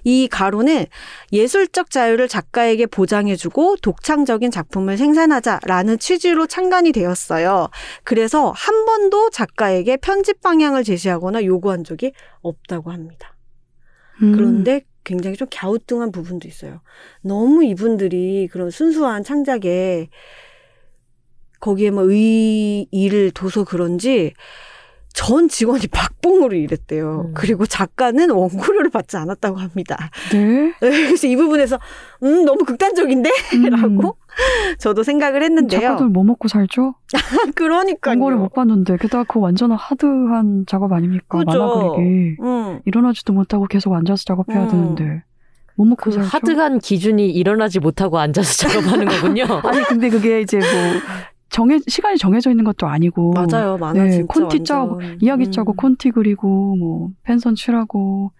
이 가로는 예술적 자유를 작가에게 보장해주고 독창적인 작품을 생산하자라는 취지로 창간이 되었어요. 그래서 한 번도 작가에게 편집 방향을 제시하거나 요구한 적이 없다고 합니다. 음. 그런데 굉장히 좀 갸우뚱한 부분도 있어요. 너무 이분들이 그런 순수한 창작에 거기에 뭐 의의를 둬서 그런지 전 직원이 박봉으로 일했대요. 음. 그리고 작가는 원고료를 받지 않았다고 합니다. 네. 그래서 이 부분에서 음 너무 극단적인데? [LAUGHS] 음. 라고 저도 생각을 했는데요. 작가들 뭐 먹고 살죠? [LAUGHS] 그러니까요. 광고를 못 봤는데 게다가 그 완전 하드한 작업 아닙니까? 그죠. 만화 그리기. 음. 일어나지도 못하고 계속 앉아서 작업해야 음. 되는데 못 먹고 그 살죠? 하드한 기준이 일어나지 못하고 앉아서 작업하는 거군요. [LAUGHS] 아니 근데 그게 이제 뭐 정해 시간이 정해져 있는 것도 아니고 맞아요. 만화 네, 콘티 완전. 짜고 이야기 음. 짜고 콘티 그리고 뭐 펜선 칠하고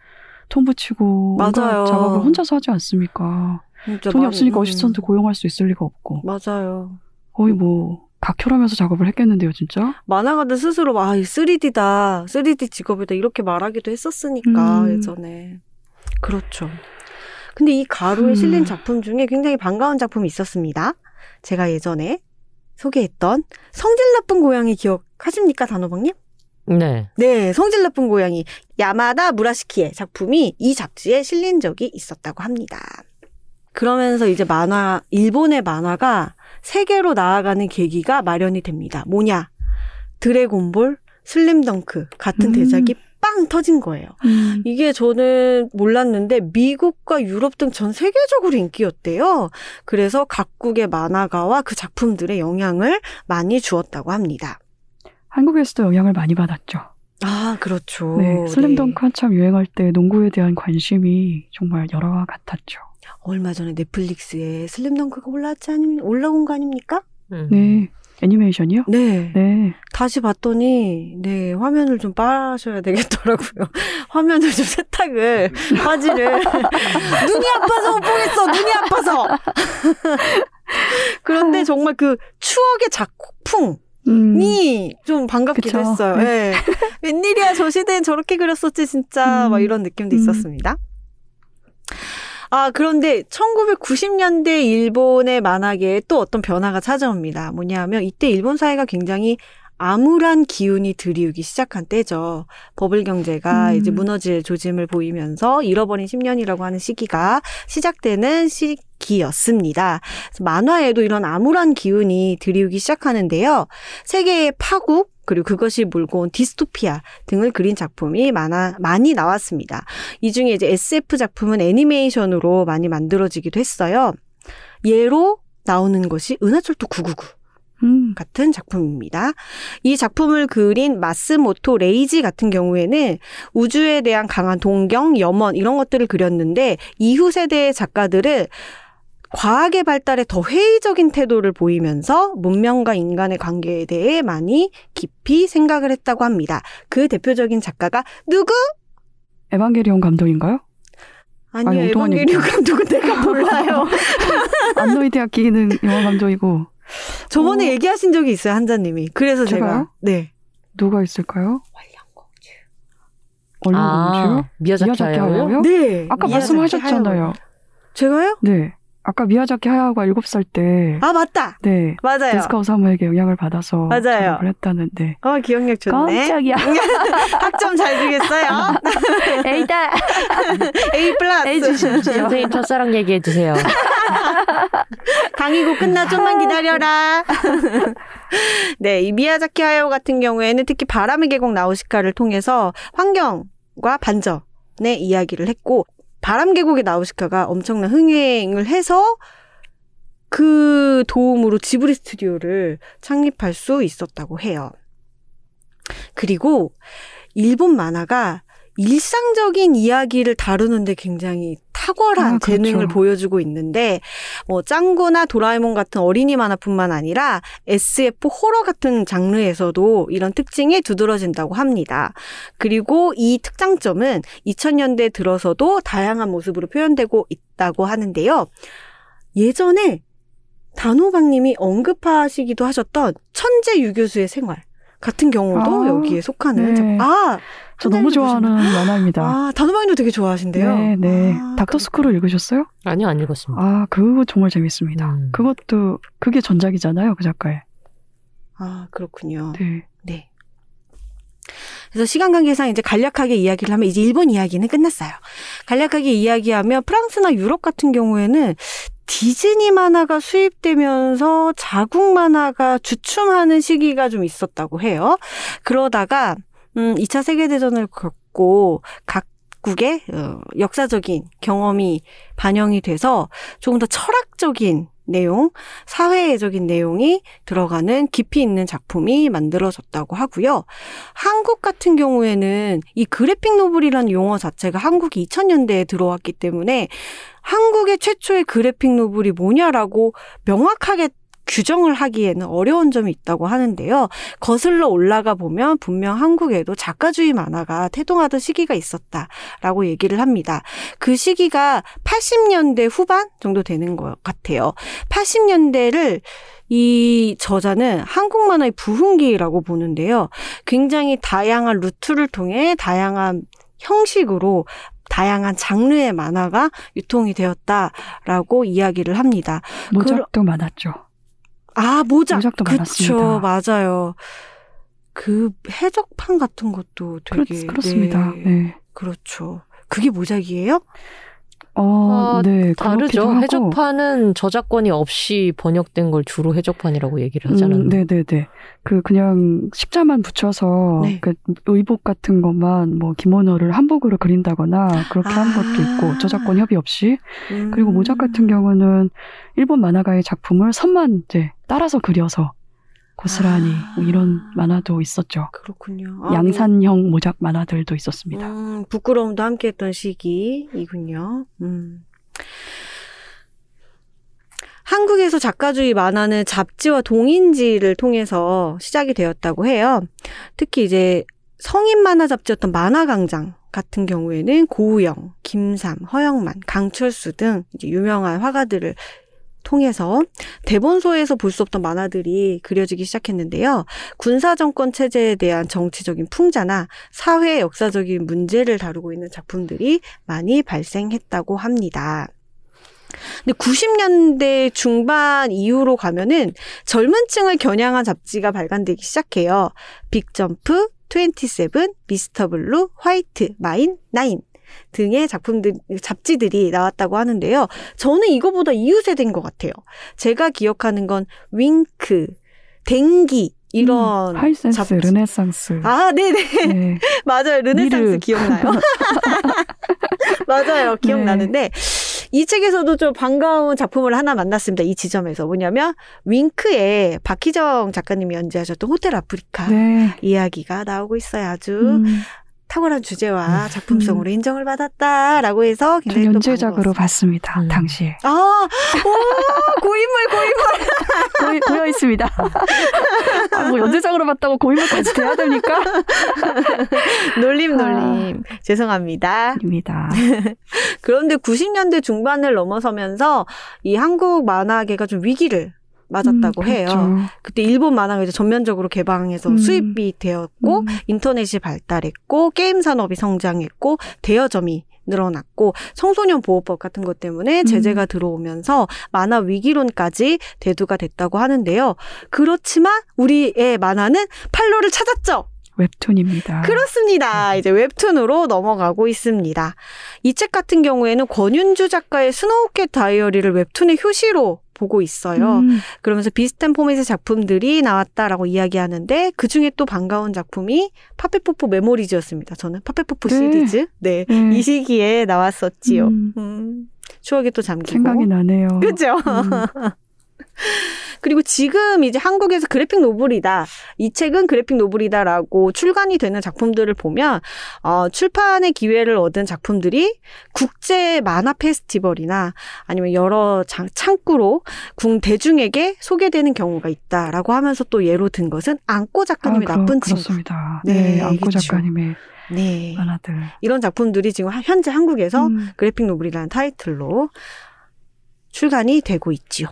톤 붙이고 맞아요. 작업을 혼자서 하지 않습니까? 진짜 돈이 많이- 없으니까 음. 어시스턴트 고용할 수 있을 리가 없고 맞아요. 거의 뭐 각혈하면서 작업을 했겠는데요, 진짜. 만화가들 스스로 막 3D다, 3D 직업이다 이렇게 말하기도 했었으니까 음. 예전에 그렇죠. 근데 이 가루에 음. 실린 작품 중에 굉장히 반가운 작품이 있었습니다. 제가 예전에 소개했던 성질 나쁜 고양이 기억하십니까, 단호박님? 네. 네, 성질 나쁜 고양이 야마다 무라시키의 작품이 이 잡지에 실린 적이 있었다고 합니다. 그러면서 이제 만화, 일본의 만화가 세계로 나아가는 계기가 마련이 됩니다. 뭐냐? 드래곤볼, 슬림덩크 같은 음. 대작이 빵 터진 거예요. 음. 이게 저는 몰랐는데 미국과 유럽 등 전 세계적으로 인기였대요. 그래서 각국의 만화가와 그 작품들의 영향을 많이 주었다고 합니다. 한국에서도 영향을 많이 받았죠. 아, 그렇죠. 네, 슬램덩크 한참 유행할 때 농구에 대한 관심이 정말 열화와 같았죠. 얼마 전에 넷플릭스에 슬램덩크가 올라왔지 아니 올라온 거 아닙니까? 음. 네, 애니메이션이요? 네. 네, 다시 봤더니 네 화면을 좀 빠셔야 되겠더라고요. [LAUGHS] 화면을 좀 세탁을 화질을 [LAUGHS] 눈이 아파서 못 보겠어. 눈이 아파서. [LAUGHS] 그런데 정말 그 추억의 작품이 음, 좀 반갑기도 그쵸. 했어요. 예. 웬일이야 저 시대엔 저렇게 그렸었지 진짜 음. 막 이런 느낌도 음. 있었습니다. 아, 그런데 1990년대 일본의 만화계에 또 어떤 변화가 찾아옵니다. 뭐냐 하면 이때 일본 사회가 굉장히 암울한 기운이 들이우기 시작한 때죠. 버블 경제가 음. 이제 무너질 조짐을 보이면서 잃어버린 10년이라고 하는 시기가 시작되는 시기였습니다. 만화에도 이런 암울한 기운이 들이우기 시작하는데요. 세계의 파국, 그리고 그것이 몰고 온 디스토피아 등을 그린 작품이 많아, 많이 나왔습니다. 이 중에 이제 SF 작품은 애니메이션으로 많이 만들어지기도 했어요. 예로 나오는 것이 은하철도 999. 음. 같은 작품입니다. 이 작품을 그린 마스모토 레이지 같은 경우에는 우주에 대한 강한 동경, 염원 이런 것들을 그렸는데 이후 세대의 작가들은 과학의 발달에 더 회의적인 태도를 보이면서 문명과 인간의 관계에 대해 많이 깊이 생각을 했다고 합니다. 그 대표적인 작가가 누구? 에반게리온 감독인가요? 아니요, 아니, 에반게리온. 감독은 내가 몰라요. [LAUGHS] 안노이드학 기능 영화 감독이고 저번에 어. 얘기하신 적이 있어요, 한자님이. 그래서 제가 제가요? 네. 누가 있을까요? 월량공주. 얼른공주요? 아, 미야자키 하야오요? 하야오요? 네. 아까 미야자키 말씀하셨잖아요. 하야오. 제가요? 네. 아까 미야자키 하야오가 7살 때 아 맞다. 네. 맞아요. 데스카 오사무에게 영향을 받아서 맞아요. 했다는데 어 기억력 좋네. 깜짝이야. [LAUGHS] 학점 잘 주겠어요. [LAUGHS] 에이다! [LAUGHS] A 플러스. A 주십시오. 선생님 첫사랑 얘기해 주세요. 강의고 끝나 좀만 기다려라. 네, 이 미야자키 하야오 같은 경우에는 특히 바람의 계곡 나우시카를 통해서 환경과 반전 의 이야기를 했고 바람 계곡의 나우시카가 엄청난 흥행을 해서 그 도움으로 지브리 스튜디오를 창립할 수 있었다고 해요. 그리고 일본 만화가 일상적인 이야기를 다루는데 굉장히 탁월한 아, 그렇죠. 재능을 보여주고 있는데 뭐 짱구나 도라에몽 같은 어린이 만화뿐만 아니라 SF 호러 같은 장르에서도 이런 특징이 두드러진다고 합니다. 그리고 이 특장점은 2000년대 들어서도 다양한 모습으로 표현되고 있다고 하는데요. 예전에 단호박님이 언급하시기도 하셨던 천재 유교수의 생활 같은 경우도 아, 여기에 속하는 네. 작- 아, 저 너무 좋아하는? 만화입니다. 아, 단호박님도 되게 좋아하신대요. 네, 네. 아, 닥터 스쿨을 읽으셨어요? 아니요, 안 읽었습니다. 아, 그거 정말 재밌습니다. 음. 그것도 그게 전작이잖아요, 그 작가의. 아, 그렇군요. 네. 네. 그래서 시간 관계상 이제 간략하게 이야기를 하면 이제 일본 이야기는 끝났어요. 간략하게 이야기하면 프랑스나 유럽 같은 경우에는 디즈니 만화가 수입되면서 자국 만화가 주춤하는 시기가 좀 있었다고 해요. 그러다가 음 2차 세계 대전을 겪고 각 국의 어, 역사적인 경험이 반영이 돼서 조금 더 철학적인 내용, 사회적인 내용이 들어가는 깊이 있는 작품이 만들어졌다고 하고요. 한국 같은 경우에는 이 그래픽 노블이라는 용어 자체가 한국이 2000년대에 들어왔기 때문에 한국의 최초의 그래픽 노블이 뭐냐라고 명확하게 규정을 하기에는 어려운 점이 있다고 하는데요. 거슬러 올라가 보면 분명 한국에도 작가주의 만화가 태동하던 시기가 있었다라고 얘기를 합니다. 그 시기가 80년대 후반 정도 되는 것 같아요. 80년대를 이 저자는 한국 만화의 부흥기라고 보는데요. 굉장히 다양한 루트를 통해 다양한 형식으로 다양한 장르의 만화가 유통이 되었다라고 이야기를 합니다. 모작도 많았죠. 아, 모작. 모작도 그쵸, 많았습니다. 맞아요. 그 해적판 같은 것도 그렇, 되게 그렇 습니다. 네, 네. 그렇죠. 그게 모작이에요? 어, 아, 네. 다르죠. 해적판은 저작권이 없이 번역된 걸 주로 해적판이라고 얘기를 하잖아요. 음, 네네네. 그 그냥 십자만 붙여서 네. 그 의복 같은 것만 뭐 기모노를 한복으로 그린다거나 그렇게 한 아. 것도 있고 저작권 협의 없이 그리고 음. 모작 같은 경우는 일본 만화가의 작품을 선만 이제 따라서 그려서 고스란히 아. 뭐 이런 만화도 있었죠. 그렇군요. 아, 양산형 모작 만화들도 있었습니다. 음, 부끄러움도 함께했던 시기이군요. 음. 한국에서 작가주의 만화는 잡지와 동인지를 통해서 시작이 되었다고 해요. 특히 이제 성인 만화 잡지였던 만화광장 같은 경우에는 고우영, 김삼, 허영만, 강철수 등 이제 유명한 화가들을 통해서 대본소에서 볼 수 없던 만화들이 그려지기 시작했는데요. 군사정권 체제에 대한 정치적인 풍자나 사회 역사적인 문제를 다루고 있는 작품들이 많이 발생했다고 합니다. 근데 90년대 중반 이후로 가면은 젊은 층을 겨냥한 잡지가 발간되기 시작해요. 빅점프, 27, 미스터 블루, 화이트, 마인, 나인 등의 작품들, 잡지들이 나왔다고 하는데요. 저는 이거보다 이후세대인 것 같아요. 제가 기억하는 건 윙크, 댕기, 이런 음, 하이센스, 잡지. 르네상스. 아, 네네. 네. [LAUGHS] 맞아요. 르네상스 미르. 기억나요? [LAUGHS] 맞아요. 기억나는데 이 책에서도 좀 반가운 작품을 하나 만났습니다. 이 지점에서 뭐냐면 윙크의 박희정 작가님이 연재하셨던 호텔 아프리카 네. 이야기가 나오고 있어요. 아주 음, 탁월한 주제와 작품성으로 인정을 받았다라고 해서 전 굉장히 반가웠어요. 봤습니다. 음. 당시에 아, 오, 고인물 고인물. [LAUGHS] 고이, 고여 있습니다. 아, 뭐 연재작으로 봤다고 고인물까지 돼야 됩니까? [LAUGHS] 놀림 놀림. 죄송합니다. 입니다. [LAUGHS] 그런데 90년대 중반을 넘어서면서 이 한국 만화계가 좀 위기를 맞았다고 음, 해요. 그렇죠. 그때 일본 만화가 이제 전면적으로 개방해서 음. 수입이 되었고 음. 인터넷이 발달했고 게임 산업이 성장했고 대여점이 늘어났고 청소년 보호법 같은 것 때문에 음. 제재가 들어오면서 만화 위기론까지 대두가 됐다고 하는데요. 그렇지만 우리의 만화는 판로를 찾았죠. 웹툰입니다. 그렇습니다. 이제 웹툰으로 넘어가고 있습니다. 이 책 같은 경우에는 권윤주 작가의 스노우캣 다이어리를 웹툰의 효시로 보고 있어요. 음, 그러면서 비슷한 포맷의 작품들이 나왔다라고 이야기하는데 그 중에 또 반가운 작품이 파페포포 메모리즈였습니다. 저는 파페포포 네. 시리즈. 네. 네. 이 시기에 나왔었지요. 음, 음, 추억에 또 잠기고. 생각이 나네요. 그죠? [LAUGHS] 음, 그리고 지금 이제 한국에서 그래픽 노블이다. 이 책은 그래픽 노블이다라고 출간이 되는 작품들을 보면 어, 출판의 기회를 얻은 작품들이 국제 만화 페스티벌이나 아니면 여러 장, 창구로 국 대중에게 소개되는 경우가 있다라고 하면서 또 예로 든 것은 안고 작가님의 아, 나쁜 그렇, 친구. 그렇습니다. 네, 네, 안고. 작가님의 네. 만화들. 이런 작품들이 지금 하- 현재 한국에서 음, 그래픽 노블이라는 타이틀로 출간이 되고 있지요.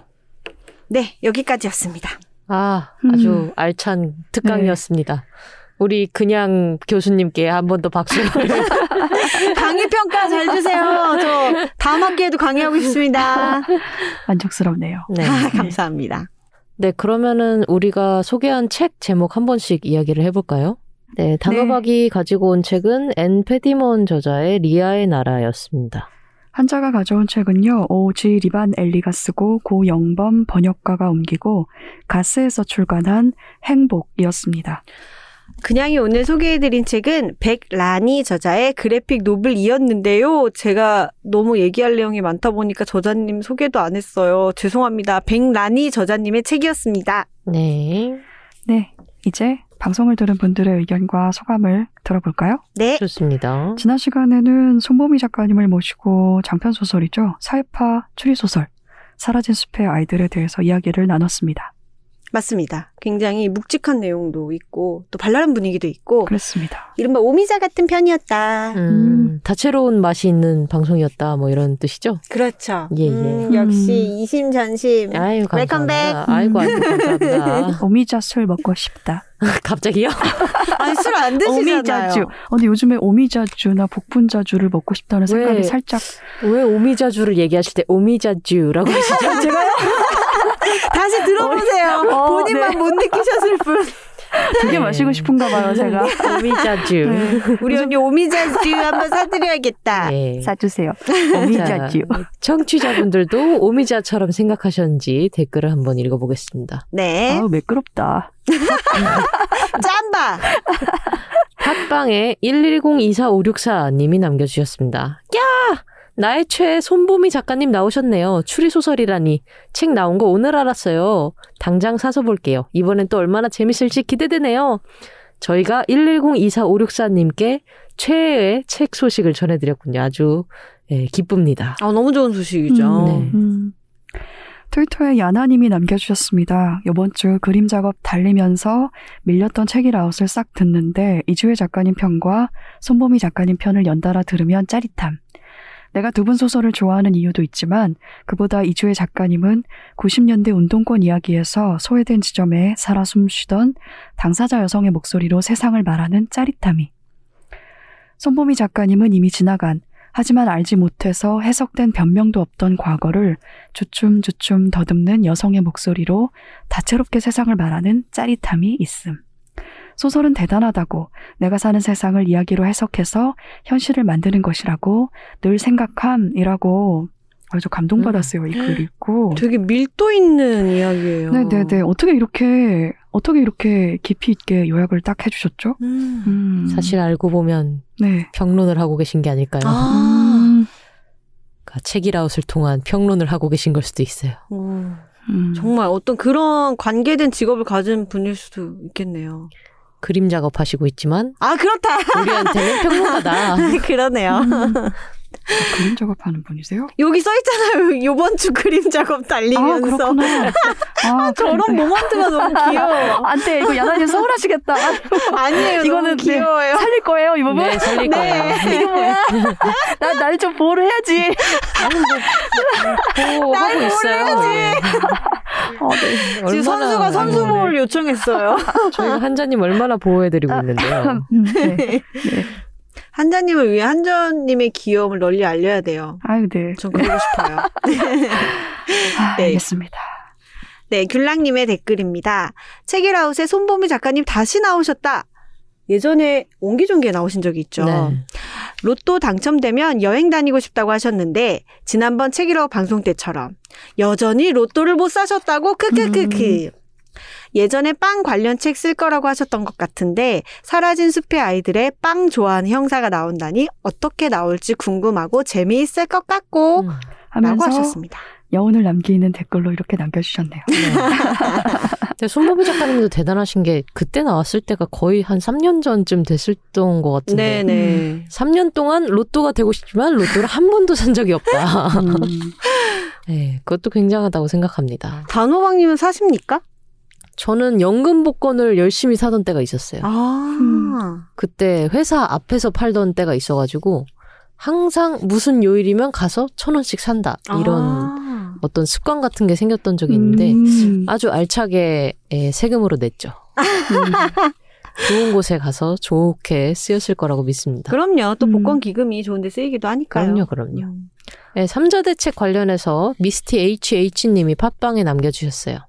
네, 여기까지였습니다. 아, 음. 아주 알찬 특강이었습니다. 우리 그냥 교수님께 한 번 더 박수를. [LAUGHS] 강의 평가 잘 주세요. 저 다음 학기에도 강의하고 싶습니다. 만족스럽네요. 네. 아, 감사합니다. 네, 그러면은 우리가 소개한 책 제목 한 번씩 이야기를 해볼까요? 네, 단호박이 가지고 온 책은 앤 패디먼 저자의 리아의 나라였습니다. 한자가 가져온 책은요, 오지 리반 엘리가 쓰고 고영범 번역가가 옮기고 가스에서 출간한 행복이었습니다. 그냥이 오늘 소개해드린 책은 백라니 저자의 그래픽 노블이었는데요. 제가 너무 얘기할 내용이 많다 보니까 저자님 소개도 안 했어요. 죄송합니다. 백라니 저자님의 책이었습니다. 네, 네, 이제 방송을 들은 분들의 의견과 소감을 들어볼까요? 네. 좋습니다. 지난 시간에는 송보미 작가님을 모시고 장편 소설이죠. 사회파 추리소설 사라진 숲의 아이들에 대해서 이야기를 나눴습니다. 맞습니다. 굉장히 묵직한 내용도 있고 또 발랄한 분위기도 있고 그렇습니다. 이른바 오미자 같은 편이었다. 음, 다채로운 맛이 있는 방송이었다, 뭐 이런 뜻이죠? 그렇죠. 예, 예. 음, 역시 이심 전심. 아유, Welcome 감사합니다. back. 아이고, 아이고, 감사합니다. [LAUGHS] 오미자 술 먹고 싶다. [LAUGHS] 갑자기요? [LAUGHS] 아니 술 안 드시잖아요. 오미자주. 어, 근데 요즘에 오미자주나 복분자주를 먹고 싶다는 생각이 왜? 살짝 왜 오미자주를 얘기하실 때 오미자주라고 하시죠? 제가요? 다시 들어보세요. 어, 본인만 네. 못 느끼셨을 뿐. 되게 네. 마시고 싶은가 봐요, 제가. 오미자주. 네. 우리 언니 오미자주 한번 사드려야겠다. 네. 사주세요. 오미자주. 자, 청취자분들도 오미자처럼 생각하셨는지 댓글을 한번 읽어보겠습니다. 네. 아우, 매끄럽다. [LAUGHS] 짬바. 팟빵에 110245644님이 남겨주셨습니다. 야! 나의 최애 손보미 작가님 나오셨네요. 추리소설이라니. 책 나온 거 오늘 알았어요. 당장 사서 볼게요. 이번엔 또 얼마나 재밌을지 기대되네요. 저희가 110245644님께 최애의 책 소식을 전해드렸군요. 아주 예, 기쁩니다. 아, 너무 좋은 소식이죠. 음, 네. 음. 트위터에 야나님이 남겨주셨습니다. 이번 주 그림 작업 달리면서 밀렸던 책이라웃을 싹 듣는데 이주혜 작가님 편과 손보미 작가님 편을 연달아 들으면 짜릿함. 내가 두 분 소설을 좋아하는 이유도 있지만 그보다 이주혜 작가님은 90년대 운동권 이야기에서 소외된 지점에 살아 숨쉬던 당사자 여성의 목소리로 세상을 말하는 짜릿함이. 손보미 작가님은 이미 지나간 하지만 알지 못해서 해석된 변명도 없던 과거를 주춤주춤 더듬는 여성의 목소리로 다채롭게 세상을 말하는 짜릿함이 있음. 소설은 대단하다고 내가 사는 세상을 이야기로 해석해서 현실을 만드는 것이라고 늘 생각함이라고 아주 감동받았어요. 이글 읽고. 되게 밀도 있는 이야기예요. 네네네. 어떻게 이렇게, 어떻게 이렇게 깊이 있게 요약을 딱 해주셨죠? 음. 음. 사실 알고 보면 네. 평론을 하고 계신 게 아닐까요? 아. 음, 책이라웃을 통한 평론을 하고 계신 걸 수도 있어요. 음, 음. 정말 어떤 그런 관계된 직업을 가진 분일 수도 있겠네요. 그림 작업하시고 있지만 아 그렇다. 우리한테는 평론가다. [LAUGHS] 그러네요. [LAUGHS] 음. 그림 작업하는 분이세요? 여기 써 있잖아요. [LAUGHS] 요번 주 그림 작업 아 달리면서 그렇구나. [LAUGHS] 아 저런. 모먼트가 너무 귀여워. [LAUGHS] 안 돼 이거 야나님 서운하시겠다. 아니에요. 이거는 너무 귀여워요. 살릴 거예요 이 부분. 네, 살릴 거예요. 이거 뭐야? 나날좀 보호를 해야지. 뭐 하고 있어요. 어, 네. 지금 선수가 선수 보호를 요청했어요. 저희가 한자님 얼마나 보호해드리고 있는데요. 음, 네. 한자님을 위해 한자님의 귀여움을 널리 알려야 돼요. 아유 네. 전 그러고 싶어요. [LAUGHS] 아, 네. 알겠습니다. 네, 귤랑님의 댓글입니다. 책이라웃에 손보미 작가님 다시 나오셨다. 예전에 옹기종기에 나오신 적이 있죠. 네. 로또 당첨되면 여행 다니고 싶다고 하셨는데 지난번 책이라웃 방송 때처럼 여전히 로또를 못 사셨다고 크크크크. 예전에 빵 관련 책 쓸 거라고 하셨던 것 같은데 사라진 숲의 아이들의 빵 좋아하는 형사가 나온다니 어떻게 나올지 궁금하고 재미있을 것 같고 음. 라고 하면서 하셨습니다. 여운을 남기는 댓글로 이렇게 남겨주셨네요. [LAUGHS] 근데 손보미 작가님도 대단하신 게 그때 나왔을 때가 거의 한 3년 전쯤 됐었던 것 같은데 네네. 3년 동안 로또가 되고 싶지만 로또를 한 번도 산 적이 없다. 음, [LAUGHS] 네, 그것도 굉장하다고 생각합니다. 단호박님은 사십니까? 저는 연금 복권을 열심히 사던 때가 있었어요. 아. 그때 회사 앞에서 팔던 때가 있어가지고 항상 무슨 요일이면 가서 천 원씩 산다 이런 아. 어떤 습관 같은 게 생겼던 적이 있는데 음, 아주 알차게 예, 세금으로 냈죠. [LAUGHS] 좋은 곳에 가서 좋게 쓰였을 거라고 믿습니다. 그럼요. 또 음. 복권 기금이 좋은데 쓰이기도 하니까요. 그럼요, 그럼요. 음. 네, 삼자 대책 관련해서 미스티 HH님이 팟빵에 남겨주셨어요.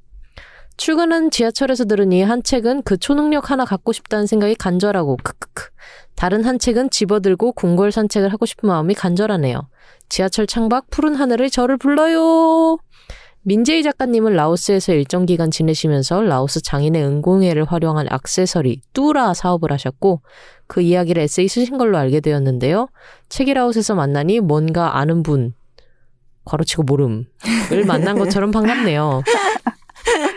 출근한 지하철에서 들으니 한 책은 그 초능력 하나 갖고 싶다는 생각이 간절하고 크크크. 다른 한 책은 집어들고 궁궐 산책을 하고 싶은 마음이 간절하네요. 지하철 창밖 푸른 하늘이 저를 불러요. 민재희 작가님은 라오스에서 일정 기간 지내시면서 라오스 장인의 응공예를 활용한 액세서리 뚜라 사업을 하셨고 그 이야기를 에세이 쓰신 걸로 알게 되었는데요. 책이라웃에서 만나니 뭔가 아는 분, 괄호치고 모름을 만난 것처럼 [LAUGHS] 반갑네요.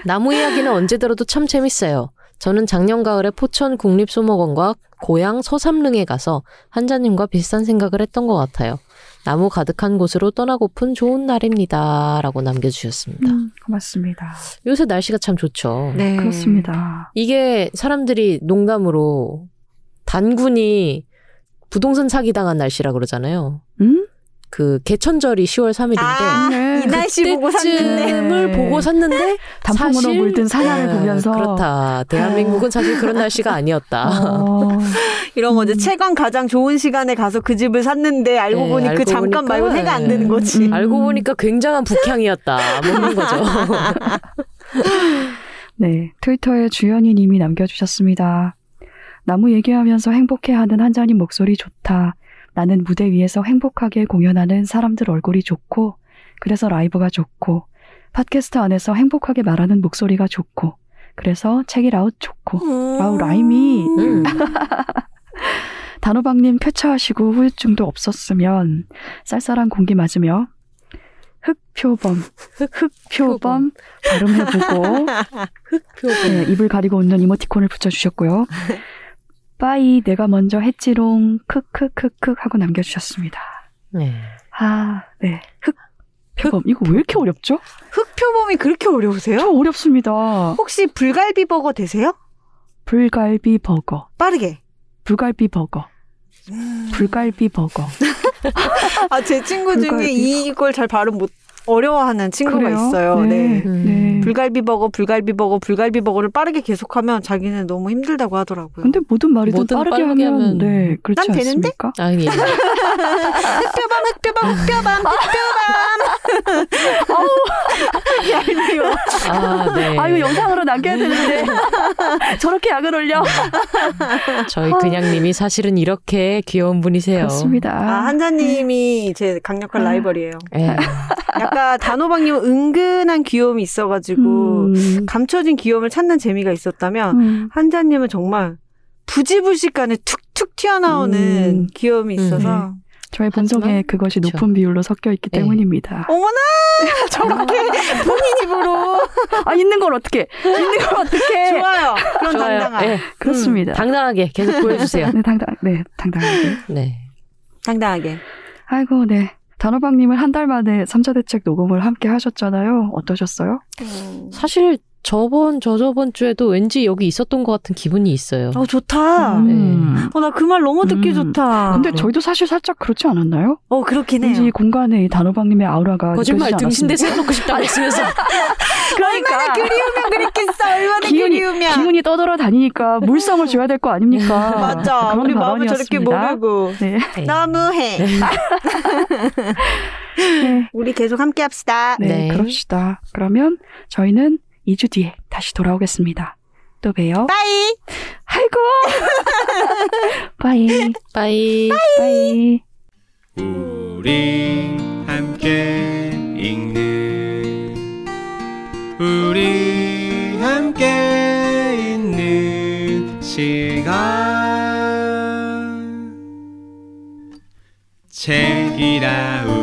나무 이야기는 언제 들어도 참 재밌어요. 저는 작년 가을에 포천 국립수목원과 고향 서삼릉에 가서 한자님과 비슷한 생각을 했던 것 같아요. 나무 가득한 곳으로 떠나고픈 좋은 날입니다. 라고 남겨주셨습니다. 음, 고맙습니다. 요새 날씨가 참 좋죠. 네. 그렇습니다. 이게 사람들이 농담으로 단군이 부동산 사기 당한 날씨라 그러잖아요. 음? 그 개천절이 10월 3일인데 아, 네. 이 날씨 보고 샀는데. 네. 보고 샀는데 단풍으로 사실- 물든 산하를 네, 보면서 그렇다. 대한민국은 사실 그런 날씨가 아니었다. 어, [LAUGHS] 이런 거죠. 음. 채광 가장 좋은 시간에 가서 그 집을 샀는데 알고 네, 보니 그 알고 잠깐 보니까, 말고 해가 안 되는 네. 거지. 음. 알고 보니까 굉장한 북향이었다. 뭐 이런 [LAUGHS] 거죠. [LAUGHS] 네, 트위터에 주연이 님이 남겨주셨습니다. 나무 얘기하면서 행복해하는 한자님 목소리 좋다. 나는 무대 위에서 행복하게 공연하는 사람들 얼굴이 좋고, 그래서 라이브가 좋고, 팟캐스트 안에서 행복하게 말하는 목소리가 좋고, 그래서 책이라웃 좋고. 음. 아우, 라임이. 음. [LAUGHS] 단호박님 쾌차하시고 후유증도 없었으면 쌀쌀한 공기 맞으며 흑표범, 흑표범 발음해보고 [LAUGHS] 네, 입을 가리고 웃는 이모티콘을 붙여주셨고요. [LAUGHS] 빠이 내가 먼저 했지롱 크크크크 하고 남겨주셨습니다. 네. 아, 네. 흑 표범 이거 왜 이렇게 어렵죠? 흑표범이 그렇게 어려우세요? 저 어렵습니다. 혹시 불갈비 버거 되세요? 불갈비 버거, 빠르게. 불갈비 버거, 불갈비 버거. [LAUGHS] 아, 제 친구 중에. 이걸 잘 발음 못 어려워하는 친구가 그래요? 있어요. 네. 네. 음. 네. 불갈비 버거, 불갈비 버거, 불갈비 버거를 빠르게 계속하면 자기는 너무 힘들다고 하더라고요. 근데 모든 말이든 뭐든 빠르게, 빠르게 하면, 하면 네 그렇지 난 되는데? 않습니까? 아니, [LAUGHS] 흑표범, 흑표범, 흑표범, 흑표범. 얄미워. 아, 네. 아 이거 영상으로 남겨야 되는데 저렇게 약을 올려 저희 그냥님이 사실은 이렇게 귀여운 분이세요. 그렇습니다. 아, 한자님이 제 강력한 아. 라이벌이에요. 예. 약간 단호박님은 은근한 귀여움이 있어가지고 음, 감춰진 귀여움을 찾는 재미가 있었다면 음, 한자님은 정말 부지불식간에 툭툭 튀어나오는 음. 귀여움이 있어서 저의 본성에 하지만 그것이. 높은 비율로 섞여 있기 네. 때문입니다. 어머나! [LAUGHS] 저렇게 [LAUGHS] 본인 입으로. 아 있는 걸 어떻게? 있는 걸 어떻게? [LAUGHS] 좋아요. 그런 좋아요. 당당함. 예, 그렇습니다. 당당하게 계속 보여주세요. 네, 당당, 네, 당당하게. 네. 당당하게. 아이고, 네. 단호박님은 한 달 만에 삼자 대책 녹음을 함께 하셨잖아요. 어떠셨어요? 음. 사실 저번 저저번 주에도 왠지 여기 있었던 것 같은 기분이 있어요. 어, 좋다. 음. 어, 나 그 말 너무 듣기 음. 좋다. 근데 그래. 저희도 사실 살짝 그렇지 않았나요? 어, 그렇긴 해요. 왠지 공간에 이 단호박님의 아우라가 거짓말 않았습니까? 해놓고 싶다고 [LAUGHS] 했으면서 [LAUGHS] 그러니까 그리우면 그립겠어. 얼마나 기운이, 그리우면. 기운이 떠돌아 다니니까 물성을 줘야 될 거 아닙니까? [LAUGHS] 맞아. 그런 우리 마음을 저렇게. 모르고. 네. 네. 너무해. [LAUGHS] 네. 우리 계속 함께 합시다. 네, 네. 그럽시다. 그러면 저희는 2주 뒤에 다시 돌아오겠습니다. 또 봬요. Bye. 아이고! [LAUGHS] Bye. Bye. Bye. 우리 함께 읽는 우리 함께 있는 시간. 책이라운